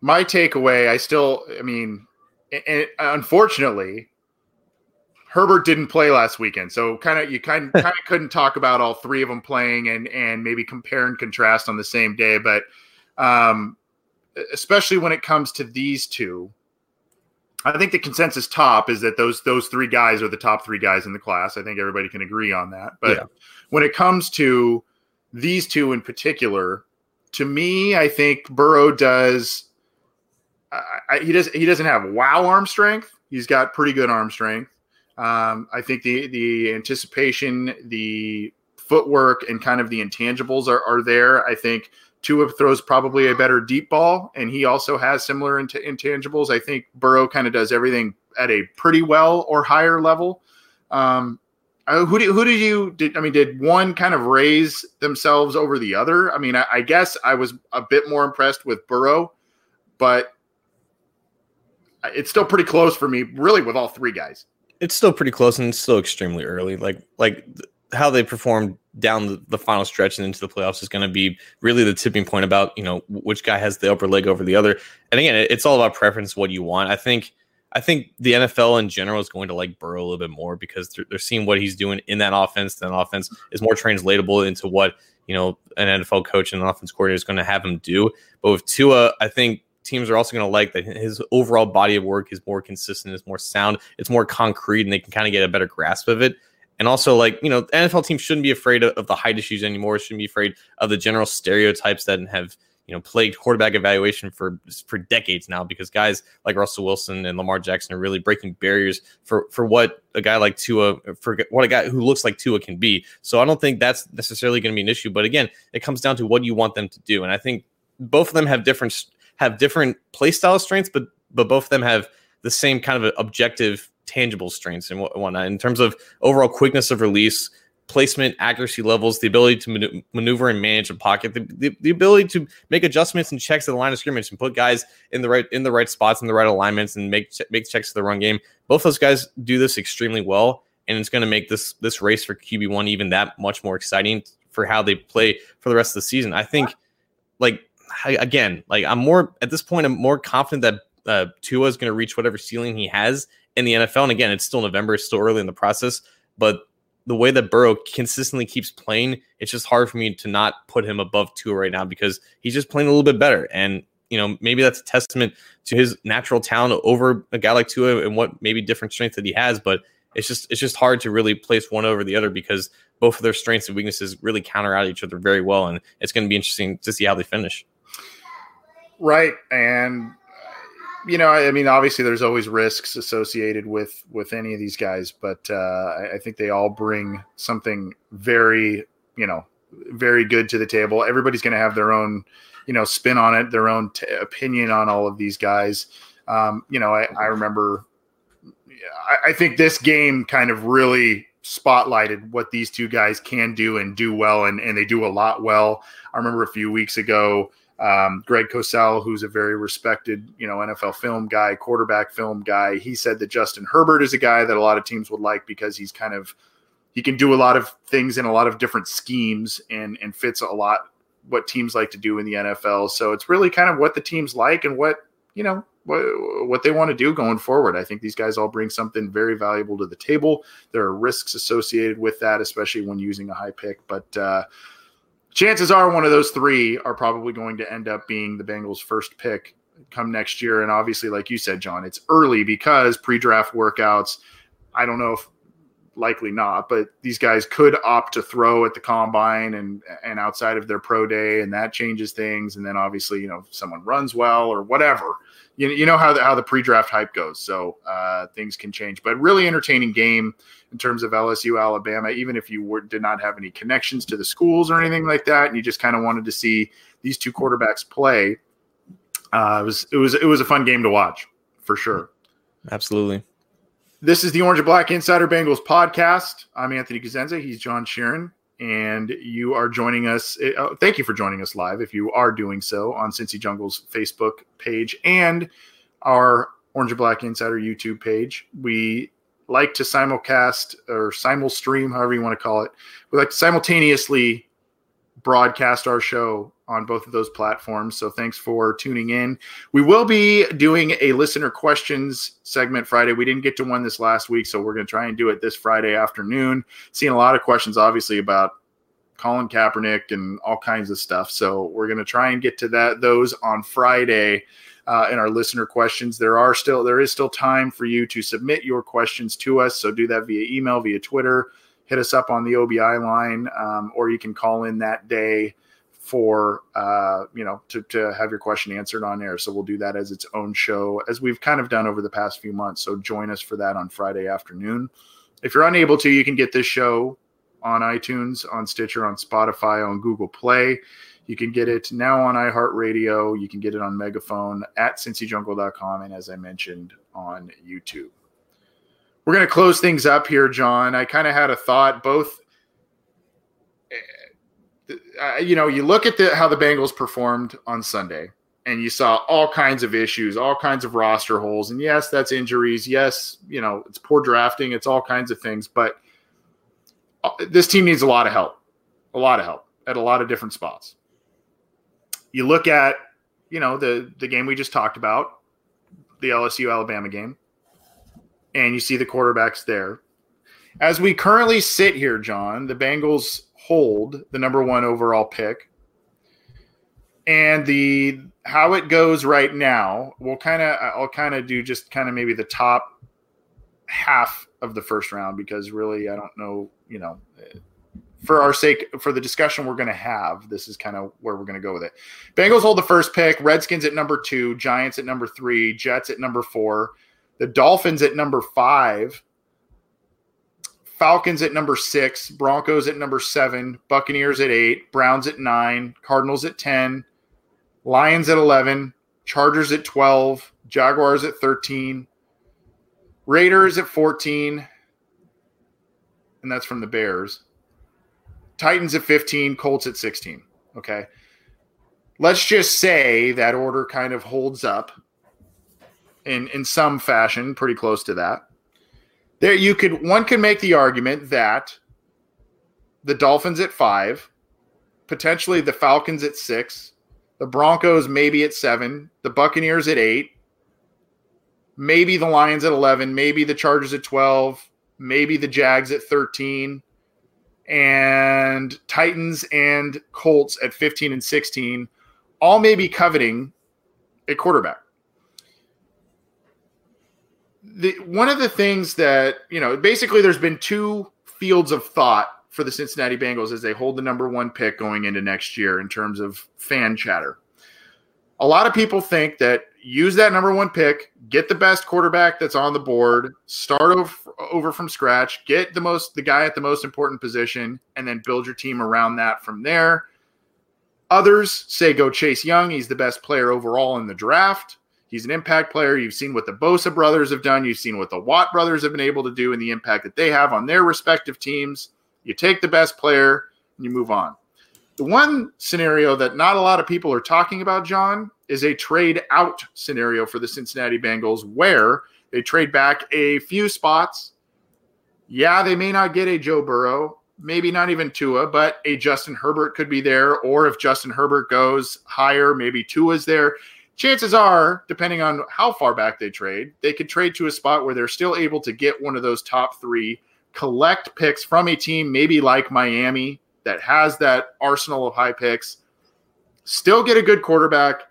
my takeaway, I still, I mean, it, unfortunately, Herbert didn't play last weekend, so kind of you kind kind of couldn't talk about all three of them playing and and maybe compare and contrast on the same day. But um, especially when it comes to these two, I think the consensus top is that those those three guys are the top three guys in the class. I think everybody can agree on that. But yeah. when it comes to these two in particular, to me, I think Burrow does. I, he does. He doesn't have wow arm strength. He's got pretty good arm strength. Um, I think the the anticipation, the footwork, and kind of the intangibles are, are there. I think Tua throws probably a better deep ball, and he also has similar int- intangibles. I think Burrow kind of does everything at a pretty well or higher level. Um, who do who did you did? I mean, did one kind of raise themselves over the other? I mean, I, I guess I was a bit more impressed with Burrow, but it's still pretty close for me, really, with all three guys it's still pretty close and it's still extremely early. Like like how they perform down the, the final stretch and into the playoffs is going to be really the tipping point about you know which guy has the upper leg over the other. And again, it, it's all about preference, what you want. I think I think the NFL in general is going to like Burrow a little bit more because they're, they're seeing what he's doing in that offense. That offense is more translatable into what you know an NFL coach and an offense coordinator is going to have him do. But with Tua, I think teams are also going to like that his overall body of work is more consistent, is more sound, it's more concrete, and they can kind of get a better grasp of it. And also, like, you know, NFL teams shouldn't be afraid of, of the height issues anymore, shouldn't be afraid of the general stereotypes that have, you know, plagued quarterback evaluation for for decades now because guys like Russell Wilson and Lamar Jackson are really breaking barriers for for what a guy like Tua for what a guy who looks like Tua can be. So I don't think that's necessarily going to be an issue, but again, it comes down to what you want them to do. And I think both of them have different have different play style strengths, but but both of them have the same kind of objective, tangible strengths and whatnot in terms of overall quickness of release, placement, accuracy levels, the ability to maneuver and manage a pocket, the, the, the, ability to make adjustments and checks at the line of scrimmage and put guys in the right in the right spots in the right alignments and make make checks to the run game. Both those guys do this extremely well, and it's going to make this this race for QB one even that much more exciting for how they play for the rest of the season. I think, like again, like I'm more at this point, I'm more confident that uh, Tua is going to reach whatever ceiling he has in the NFL. And again, it's still November, it's still early in the process, but the way that Burrow consistently keeps playing, it's just hard for me to not put him above Tua right now because he's just playing a little bit better. And you know, maybe that's a testament to his natural talent over a guy like Tua and what maybe different strengths that he has. But it's just it's just hard to really place one over the other because both of their strengths and weaknesses really counter out each other very well, and it's going to be interesting to see how they finish. Right. And you know, I mean, obviously, there's always risks associated with with any of these guys, but uh, I think they all bring something very, you know, very good to the table. Everybody's going to have their own, you know, spin on it, their own t- opinion on all of these guys. Um, you know, I, I remember. I, I think this game kind of really spotlighted what these two guys can do and do well, and, and they do a lot well. I remember a few weeks ago um, Greg Cosell, who's a very respected, you know, NFL film guy, quarterback film guy, he said that Justin Herbert is a guy that a lot of teams would like because he's kind of he can do a lot of things in a lot of different schemes and and fits a lot what teams like to do in the NFL. So it's really kind of what the teams like and what you know what, what they want to do going forward. I think these guys all bring something very valuable to the table. There are risks associated with that, especially when using a high pick, but. uh chances are one of those three are probably going to end up being the Bengals' first pick come next year. And obviously, like you said, John, it's early because pre-draft workouts. I don't know if likely not, but these guys could opt to throw at the combine and and outside of their pro day, and that changes things. And then obviously, you know, someone runs well or whatever, you, you know how the how the pre-draft hype goes. So uh, things can change, but really entertaining game in terms of LSU Alabama. Even if you were, did not have any connections to the schools or anything like that, and you just kind of wanted to see these two quarterbacks play, uh, it was it was it was a fun game to watch for sure. Absolutely. This is the Orange and Black Insider Bengals podcast. I'm Anthony Cosenza. He's John Sheeran, and you are joining us. Uh, thank you for joining us live. If you are doing so on Cincy Jungle's Facebook page and our Orange and Black Insider YouTube page, we like to simulcast or simul stream, however you want to call it. We like to simultaneously broadcast our show on both of those platforms. So thanks for tuning in. We will be doing a listener questions segment Friday. We didn't get to one this last week, so we're going to try and do it this Friday afternoon. Seeing a lot of questions, obviously, about Colin Kaepernick and all kinds of stuff. So we're going to try and get to that those on Friday. Uh, in our listener questions, there are still there is still time for you to submit your questions to us. So do that via email, via Twitter, hit us up on the OBI line, um, or you can call in that day for uh, you know to, to have your question answered on air. So we'll do that as its own show, as we've kind of done over the past few months. So join us for that on Friday afternoon. If you're unable to, you can get this show on iTunes, on Stitcher, on Spotify, on Google Play. You can get it now on iHeartRadio. You can get it on Megaphone at cincyjungle.com, and as I mentioned, on YouTube. We're going to close things up here, John. I kind of had a thought both uh, you know, you look at the, how the Bengals performed on Sunday, and you saw all kinds of issues, all kinds of roster holes, and yes, that's injuries. Yes, you know, it's poor drafting. It's all kinds of things, but uh, this team needs a lot of help, a lot of help at a lot of different spots. You look at, you know, the the game we just talked about, the LSU Alabama game. and you see the quarterbacks there. As we currently sit here, John, the Bengals hold the number one overall pick. And the how it goes right now, we'll kind of I'll kind of do just kind of maybe the top half of the first round because really I don't know, you know, for our sake for the discussion we're going to have, this is kind of where we're going to go with it. Bengals hold the first pick, Redskins at number 2, Giants at number 3, Jets at number 4, the Dolphins at number 5, Falcons at number six, Broncos at number seven, Buccaneers at eight, Browns at nine, Cardinals at 10, Lions at 11, Chargers at 12, Jaguars at 13, Raiders at 14, and that's from the Bears. Titans at 15, Colts at 16. Okay. Let's just say that order kind of holds up in in some fashion, pretty close to that there you could one could make the argument that the Dolphins at five, potentially the Falcons at six, the Broncos maybe at seven, the Buccaneers at eight, maybe the Lions at eleven, maybe the Chargers at twelve, maybe the Jags at thirteen, and Titans and Colts at fifteen and sixteen, all may be coveting a quarterback the one of the things that you know basically there's been two fields of thought for the Cincinnati Bengals as they hold the number one pick going into next year in terms of fan chatter. A lot of people think that use that number one pick, get the best quarterback that's on the board, start over, from scratch, get the most the guy at the most important position, and then build your team around that from there. Others say go Chase Young. He's the best player overall in the draft. He's an impact player. You've seen what the Bosa brothers have done. You've seen what the Watt brothers have been able to do and the impact that they have on their respective teams. You take the best player and you move on. The one scenario that not a lot of people are talking about, John, is a trade out scenario for the Cincinnati Bengals where they trade back a few spots. Yeah, they may not get a Joe Burrow, maybe not even Tua, but a Justin Herbert could be there. Or if Justin Herbert goes higher, maybe Tua's there chances are, depending on how far back they trade, they could trade to a spot where they're still able to get one of those top three, collect picks from a team maybe like Miami that has that arsenal of high picks, still get a good quarterback,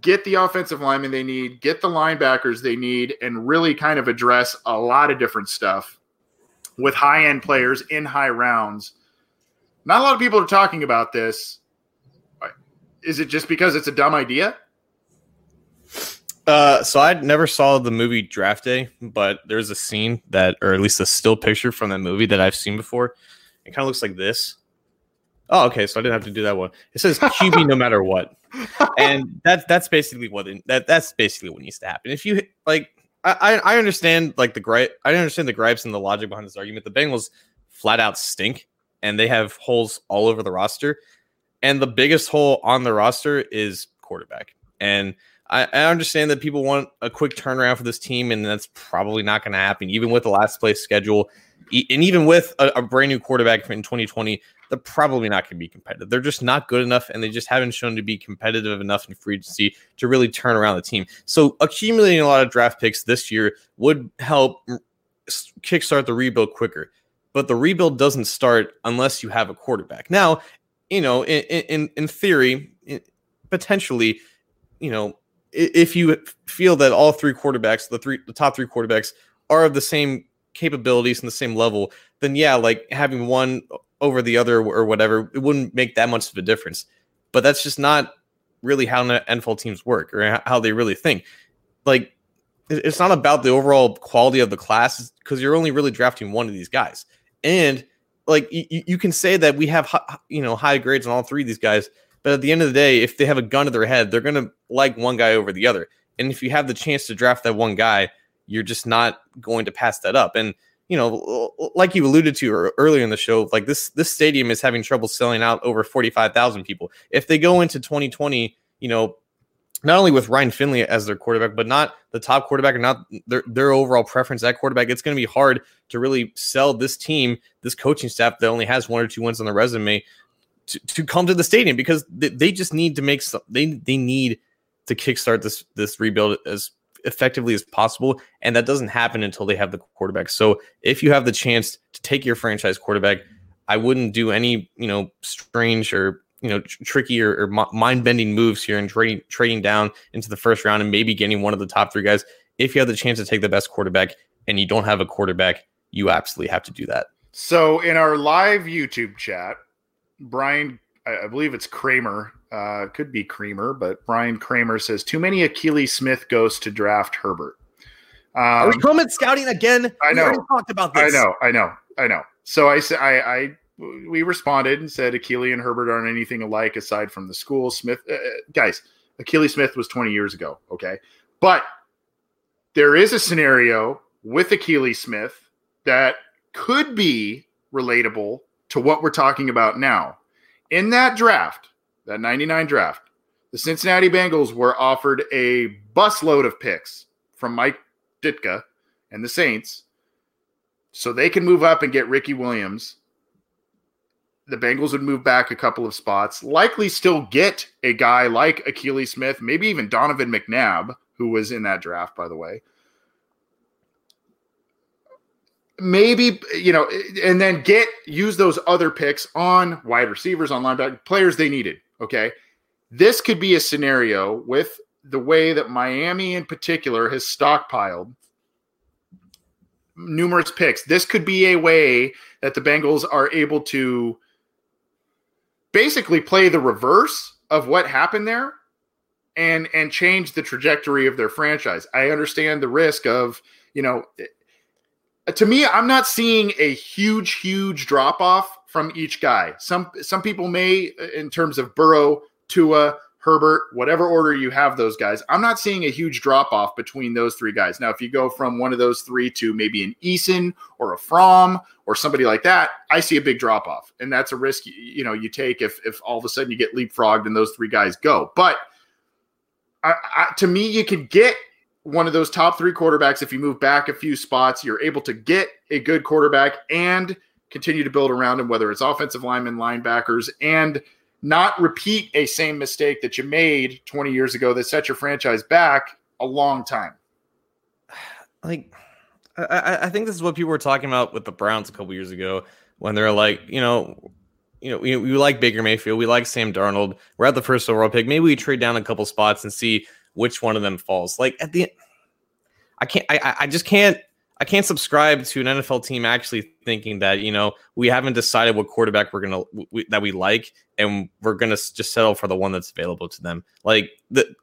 get the offensive lineman they need, get the linebackers they need, and really kind of address a lot of different stuff with high end players in high rounds. Not a lot of people are talking about this. Is it just because it's a dumb idea? Uh, so I never saw the movie Draft Day, but there's a scene that, or at least a still picture from that movie that I've seen before. It kind of looks like this. Oh, okay. So I didn't have to do that one. It says QB no matter what, and that's that's basically what it, that that's basically what needs to happen. If you like, I I understand like the gripe. I understand the gripes and the logic behind this argument. The Bengals flat out stink, and they have holes all over the roster, and the biggest hole on the roster is quarterback. And I, I understand that people want a quick turnaround for this team, and that's probably not going to happen, even with the last place schedule. And even with a, a brand new quarterback in 2020, they're probably not going to be competitive. They're just not good enough, and they just haven't shown to be competitive enough in free agency to really turn around the team. So, accumulating a lot of draft picks this year would help kickstart the rebuild quicker. But the rebuild doesn't start unless you have a quarterback. Now, you know, in in, in theory, potentially, you know, if you feel that all three quarterbacks, the three, the top three quarterbacks, are of the same capabilities and the same level, then yeah, like having one over the other or whatever, it wouldn't make that much of a difference. But that's just not really how NFL teams work or how they really think. Like, it's not about the overall quality of the class because you're only really drafting one of these guys. And like, you, you can say that we have, you know, high grades on all three of these guys but at the end of the day, if they have a gun to their head, they're going to like one guy over the other. And if you have the chance to draft that one guy, you're just not going to pass that up. And you know, like you alluded to earlier in the show, like this this stadium is having trouble selling out over 45,000 people. If they go into 2020, you know, not only with Ryan Finley as their quarterback, but not the top quarterback and not their, their overall preference at quarterback, it's going to be hard to really sell this team, this coaching staff that only has one or two wins on the resume to, to come to the stadium because they, they just need to make some they they need to kickstart this this rebuild as effectively as possible. And that doesn't happen until they have the quarterback. So if you have the chance to take your franchise quarterback, I wouldn't do any, you know, strange or you know tr- tricky or, or mind bending moves here and trading trading down into the first round and maybe getting one of the top three guys. If you have the chance to take the best quarterback and you don't have a quarterback, you absolutely have to do that. So in our live YouTube chat, Brian, I believe it's Kramer, uh, could be Creamer, but Brian Kramer says too many Akili Smith goes to draft Herbert. Um, we comment scouting again? I know. We talked about this. I know. I know. I know. So I said I, I we responded and said Akili and Herbert aren't anything alike aside from the school. Smith, uh, uh guys, Akili Smith was 20 years ago. Okay, but there is a scenario with Akili Smith that could be relatable to what we're talking about now. In that draft, that 99 draft, the Cincinnati Bengals were offered a busload of picks from Mike Ditka and the Saints so they can move up and get Ricky Williams. The Bengals would move back a couple of spots, likely still get a guy like Akili Smith, maybe even Donovan McNabb, who was in that draft, by the way maybe you know, and then get use those other picks on wide receivers, on linebacker players they needed. Okay, this could be a scenario with the way that Miami in particular has stockpiled numerous picks. This could be a way that the Bengals are able to basically play the reverse of what happened there and and change the trajectory of their franchise. I understand the risk of, you know, to me, I'm not seeing a huge, huge drop off from each guy. Some some people may, in terms of Burrow, Tua, Herbert, whatever order you have those guys. I'm not seeing a huge drop off between those three guys. Now, if you go from one of those three to maybe an Eason or a Fromm or somebody like that, I see a big drop off, and that's a risk you know you take if if all of a sudden you get leapfrogged and those three guys go. But I, I, to me, you can get one of those top three quarterbacks. If you move back a few spots, you're able to get a good quarterback and continue to build around him, whether it's offensive linemen, linebackers, and not repeat a same mistake that you made 20 years ago that set your franchise back a long time. Like, I, I think this is what people were talking about with the Browns a couple years ago when they're like, you know, you know, we, we like Baker Mayfield, we like Sam Darnold. We're at the first overall pick. Maybe we trade down a couple spots and see which one of them falls. Like at the I can't I I just can't I can't subscribe to an NFL team actually thinking that you know we haven't decided what quarterback we're gonna we, that we like and we're gonna just settle for the one that's available to them. Like the,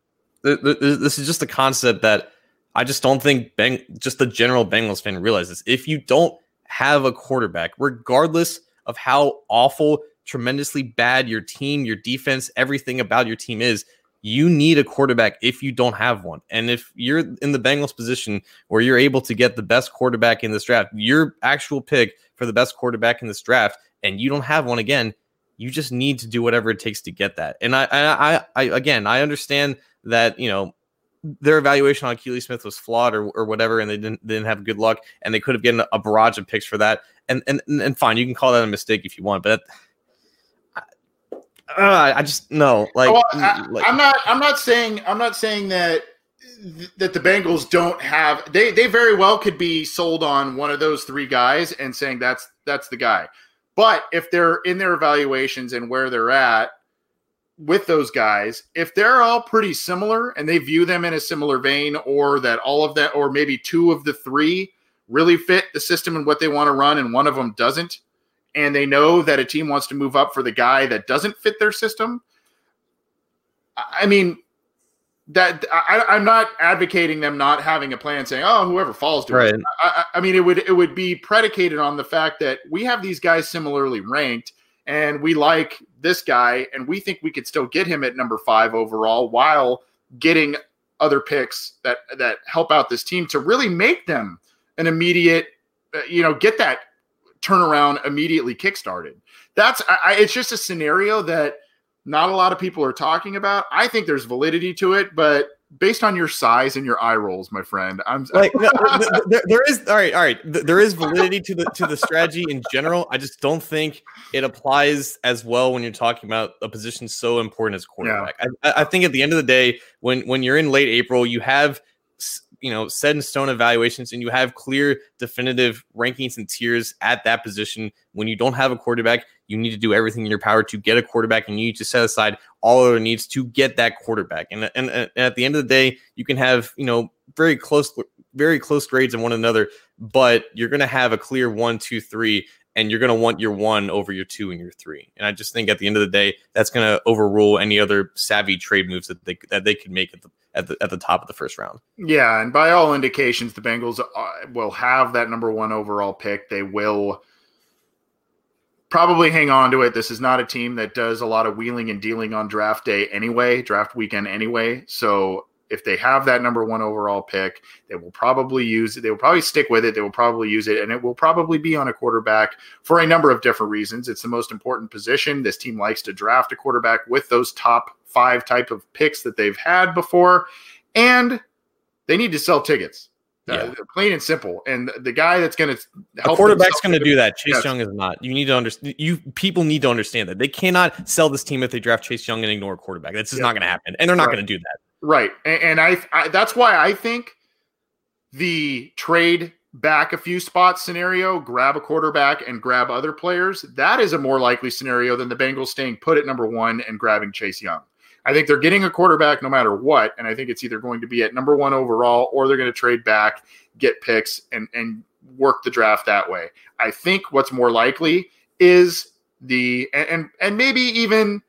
the, the this is just a concept that I just don't think Beng, just the general Bengals fan realizes. If you don't have a quarterback, regardless of how awful, tremendously bad your team, your defense, everything about your team is, you need a quarterback if you don't have one. And if you're in the Bengals position where you're able to get the best quarterback in this draft, your actual pick for the best quarterback in this draft, and you don't have one again, you just need to do whatever it takes to get that. And I, I, I, again, I understand that you know their evaluation on Akili Smith was flawed or, or whatever, and they didn't didn't have good luck, and they could have gotten a barrage of picks for that. And and and fine, you can call that a mistake if you want, but. That, uh, I just no like, well, I, like I'm not I'm not saying I'm not saying that that the Bengals don't have they they very well could be sold on one of those three guys and saying that's that's the guy. But if they're in their evaluations and where they're at with those guys, if they're all pretty similar and they view them in a similar vein, or that all of that, or maybe two of the three really fit the system and what they want to run, and one of them doesn't, and they know that a team wants to move up for the guy that doesn't fit their system. I mean, that I, am not advocating them not having a plan, saying, "Oh, whoever falls to right. it." I, I, mean, it would it would be predicated on the fact that we have these guys similarly ranked, and we like this guy, and we think we could still get him at number five overall, while getting other picks that that help out this team to really make them an immediate, uh, you know, get that turnaround immediately kickstarted. That's I, it's just a scenario that not a lot of people are talking about. I think there's validity to it, but based on your size and your eye rolls, my friend, I'm like no, there, there is all right, all right. There is validity to the to the strategy in general. I just don't think it applies as well when you're talking about a position so important as quarterback. Yeah. I, I think at the end of the day, when when you're in late April, you have you know set in stone evaluations and you have clear definitive rankings and tiers at that position when you don't have a quarterback you need to do everything in your power to get a quarterback and you need to set aside all other needs to get that quarterback and, and, and at the end of the day you can have you know very close very close grades in one another but you're going to have a clear one two three and you're going to want your one over your two and your three. And I just think at the end of the day, that's going to overrule any other savvy trade moves that they that they could make at the at the at the top of the first round. Yeah, and by all indications, the Bengals uh, will have that number one overall pick. They will probably hang on to it. This is not a team that does a lot of wheeling and dealing on draft day anyway, draft weekend anyway. So if they have that number one overall pick, they will probably use it. They will probably stick with it. They will probably use it, and it will probably be on a quarterback for a number of different reasons. It's the most important position. This team likes to draft a quarterback with those top five type of picks that they've had before, and they need to sell tickets. Uh, yeah. Uh, plain and simple. And the guy that's going to help a quarterback's going to do that. Chase yes. Young is not. You need to understand. You people need to understand that they cannot sell this team if they draft Chase Young and ignore a quarterback. That's just yeah. not going to happen, and they're not right. going to do that. Right, and, and I, I that's why I think the trade back a few spots scenario, grab a quarterback and grab other players, that is a more likely scenario than the Bengals staying put at number one and grabbing Chase Young. I think they're getting a quarterback no matter what, and I think it's either going to be at number one overall or they're going to trade back, get picks, and and work the draft that way. I think what's more likely is the and and maybe even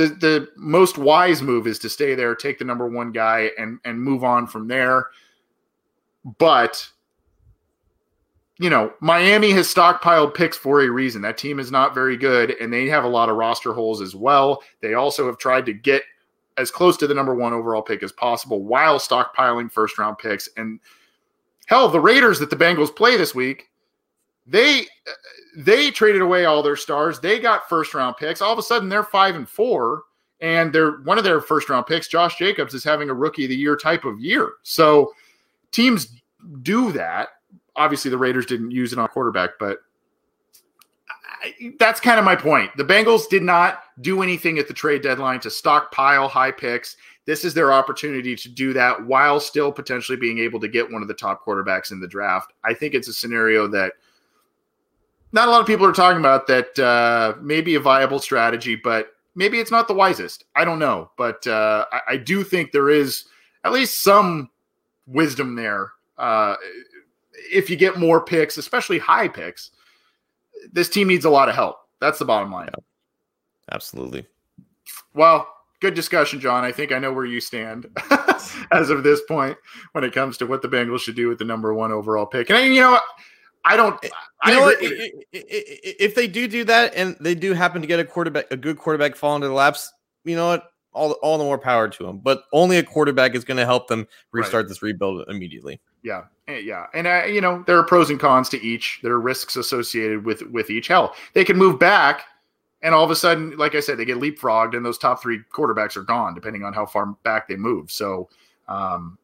the the most wise move is to stay there, take the number one guy, and and move on from there. But you know, Miami has stockpiled picks for a reason. That team is not very good, and they have a lot of roster holes as well. They also have tried to get as close to the number one overall pick as possible while stockpiling first round picks. And hell, the Raiders that the Bengals play this week, they they traded away all their stars. They got first round picks. All of a sudden, they're five and four, and they're one of their first round picks. Josh Jacobs is having a rookie of the year type of year. So teams do that. Obviously, the Raiders didn't use it on quarterback, but that's kind of my point. The Bengals did not do anything at the trade deadline to stockpile high picks. This is their opportunity to do that while still potentially being able to get one of the top quarterbacks in the draft. I think it's a scenario that – not a lot of people are talking about that uh, maybe a viable strategy, but maybe it's not the wisest. I don't know, but uh, I, I, do think there is at least some wisdom there. Uh, if you get more picks, especially high picks, this team needs a lot of help. That's the bottom line. Yeah, absolutely. Well, good discussion, John. I think I know where you stand as of this point when it comes to what the Bengals should do with the number one overall pick. And you know, I don't. Eh, you I know what? If they do do that and they do happen to get a quarterback, a good quarterback fall into the laps, you know what? All all the more power to them. But only a quarterback is going to help them restart right. this rebuild immediately. Yeah, eh, yeah, and uh, you know there are pros and cons to each. There are risks associated with with each. Hell, they can move back, and all of a sudden, like I said, they get leapfrogged, and those top three quarterbacks are gone, depending on how far back they move. So, um,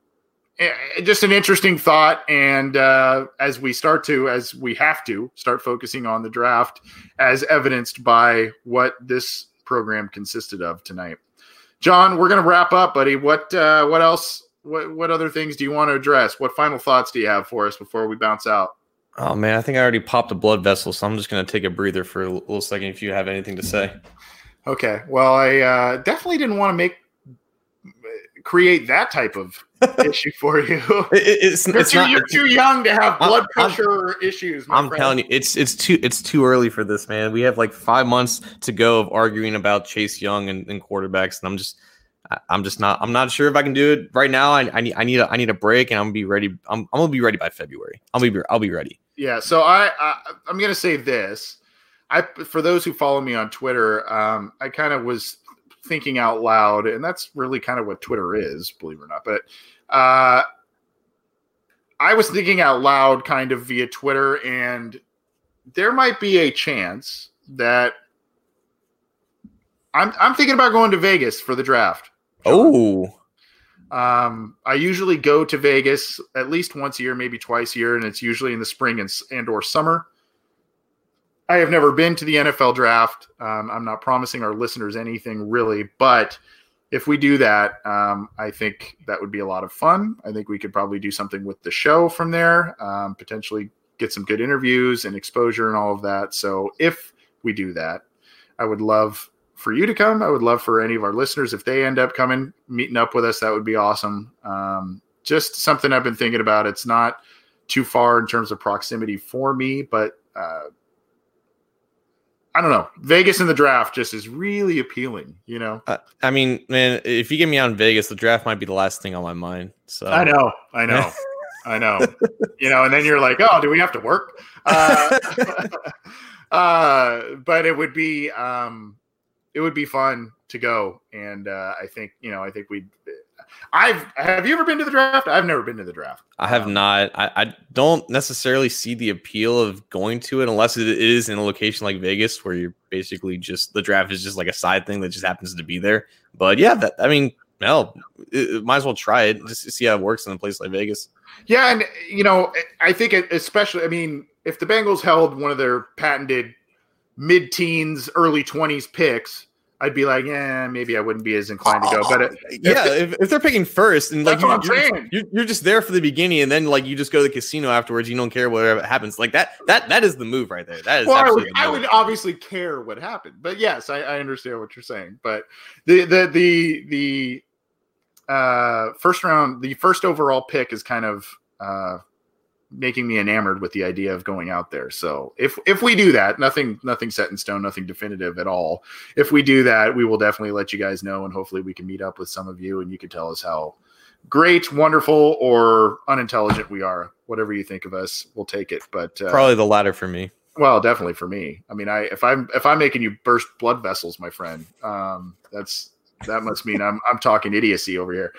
just an interesting thought. And uh, as we start to, as we have to start focusing on the draft, as evidenced by what this program consisted of tonight. John, we're going to wrap up, buddy. What uh, what else? What what other things do you want to address? What final thoughts do you have for us before we bounce out? Oh man, I think I already popped a blood vessel, so I'm just going to take a breather for a little second. If you have anything to say. Okay. Well, I uh, definitely didn't want to make create that type of issue for you. It, it's, it's too, not, you're too young to have blood I'm, pressure I'm, issues. I'm friend. telling you, it's it's too it's too early for this, man. We have like five months to go of arguing about Chase Young and, and quarterbacks, and I'm just I'm just not I'm not sure if I can do it right now. I, I need I need a I need a break, and I'm gonna be ready. I'm, I'm gonna be ready by February. I'll be I'll be ready. Yeah. So I, I I'm gonna say this. I for those who follow me on Twitter, um, I kind of was thinking out loud, and that's really kind of what Twitter is, believe it or not. But uh, I was thinking out loud, kind of via Twitter, and there might be a chance that I'm I'm thinking about going to Vegas for the draft. Oh. Um, I usually go to Vegas at least once a year, maybe twice a year, and it's usually in the spring and, and or summer. I have never been to the NFL draft. Um, I'm not promising our listeners anything really, but if we do that, um, I think that would be a lot of fun. I think we could probably do something with the show from there, um, potentially get some good interviews and exposure and all of that. So if we do that, I would love for you to come. I would love for any of our listeners, if they end up coming, meeting up with us, that would be awesome. Um, just something I've been thinking about. It's not too far in terms of proximity for me, but uh, I don't know. Vegas in the draft just is really appealing, you know. Uh, I mean, man, if you get me out in Vegas, the draft might be the last thing on my mind. So I know, I know, I know. You know, and then you're like, oh, do we have to work? Uh, uh, but it would be, um, it would be fun to go, and uh, I think you know, I think we'd I've have you ever been to the draft? I've never been to the draft. I have um, not. I, I, don't necessarily see the appeal of going to it unless it is in a location like Vegas where you're basically just the draft is just like a side thing that just happens to be there. But yeah, that I mean, hell, it, it might as well try it just to see how it works in a place like Vegas. Yeah, and you know, I think especially, I mean, if the Bengals held one of their patented mid-teens, early twenties picks I'd be like, yeah, maybe I wouldn't be as inclined to go. But it, yeah, if, if, they're picking first and like you're, you're, you're, you're, just there for the beginning, and then like you just go to the casino afterwards, you don't care whatever happens. Like that, that that is the move right there. That is. Well, I would, I would, obviously care what happened, but yes, I, I, understand what you're saying. But the the the the uh, first round, the first overall pick is kind of. Uh, making me enamored with the idea of going out there. So if if we do that, nothing nothing set in stone, nothing definitive at all. If we do that, we will definitely let you guys know, and hopefully we can meet up with some of you, and you can tell us how great, wonderful, or unintelligent we are. Whatever you think of us, we'll take it. But uh, probably the latter for me. Well, definitely for me. I mean, I if I'm if I'm making you burst blood vessels, my friend, um, that's that must mean I'm I'm talking idiocy over here.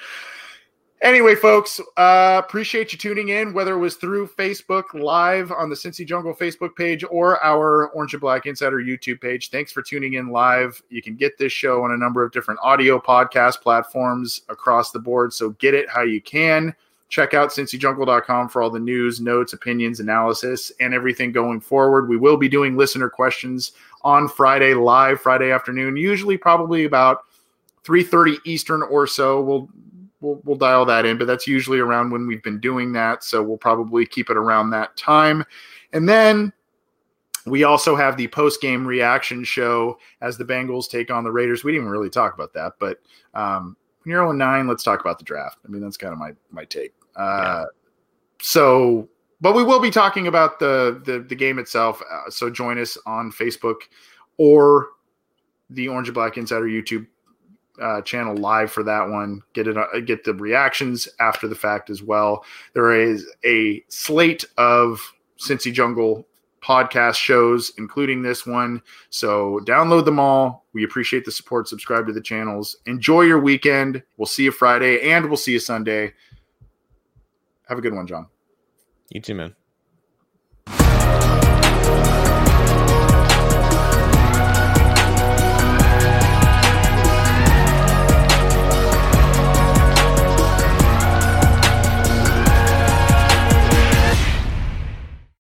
Anyway, folks, uh, appreciate you tuning in, whether it was through Facebook Live on the Cincy Jungle Facebook page or our Orange and Black Insider YouTube page. Thanks for tuning in live. You can get this show on a number of different audio podcast platforms across the board. So get it how you can. Check out cincyjungle.com for all the news, notes, opinions, analysis, and everything going forward. We will be doing listener questions on Friday live, Friday afternoon, usually probably about 3:30 Eastern or so. We'll we'll we'll dial that in, but that's usually around when we've been doing that. So we'll probably keep it around that time. And then we also have the post game reaction show as the Bengals take on the Raiders. We didn't even really talk about that, but um, when you're on 9, let's talk about the draft. I mean, that's kind of my my take. Uh, yeah. So, but we will be talking about the the, the game itself. Uh, so join us on Facebook or the Orange and Black Insider YouTube uh, channel live for that one. Get it, uh, get the reactions after the fact as well. There is a slate of Cincy Jungle podcast shows, including this one. So download them all. We appreciate the support. Subscribe to the channels. Enjoy your weekend. We'll see you Friday and we'll see you Sunday. Have a good one, John. You too, man.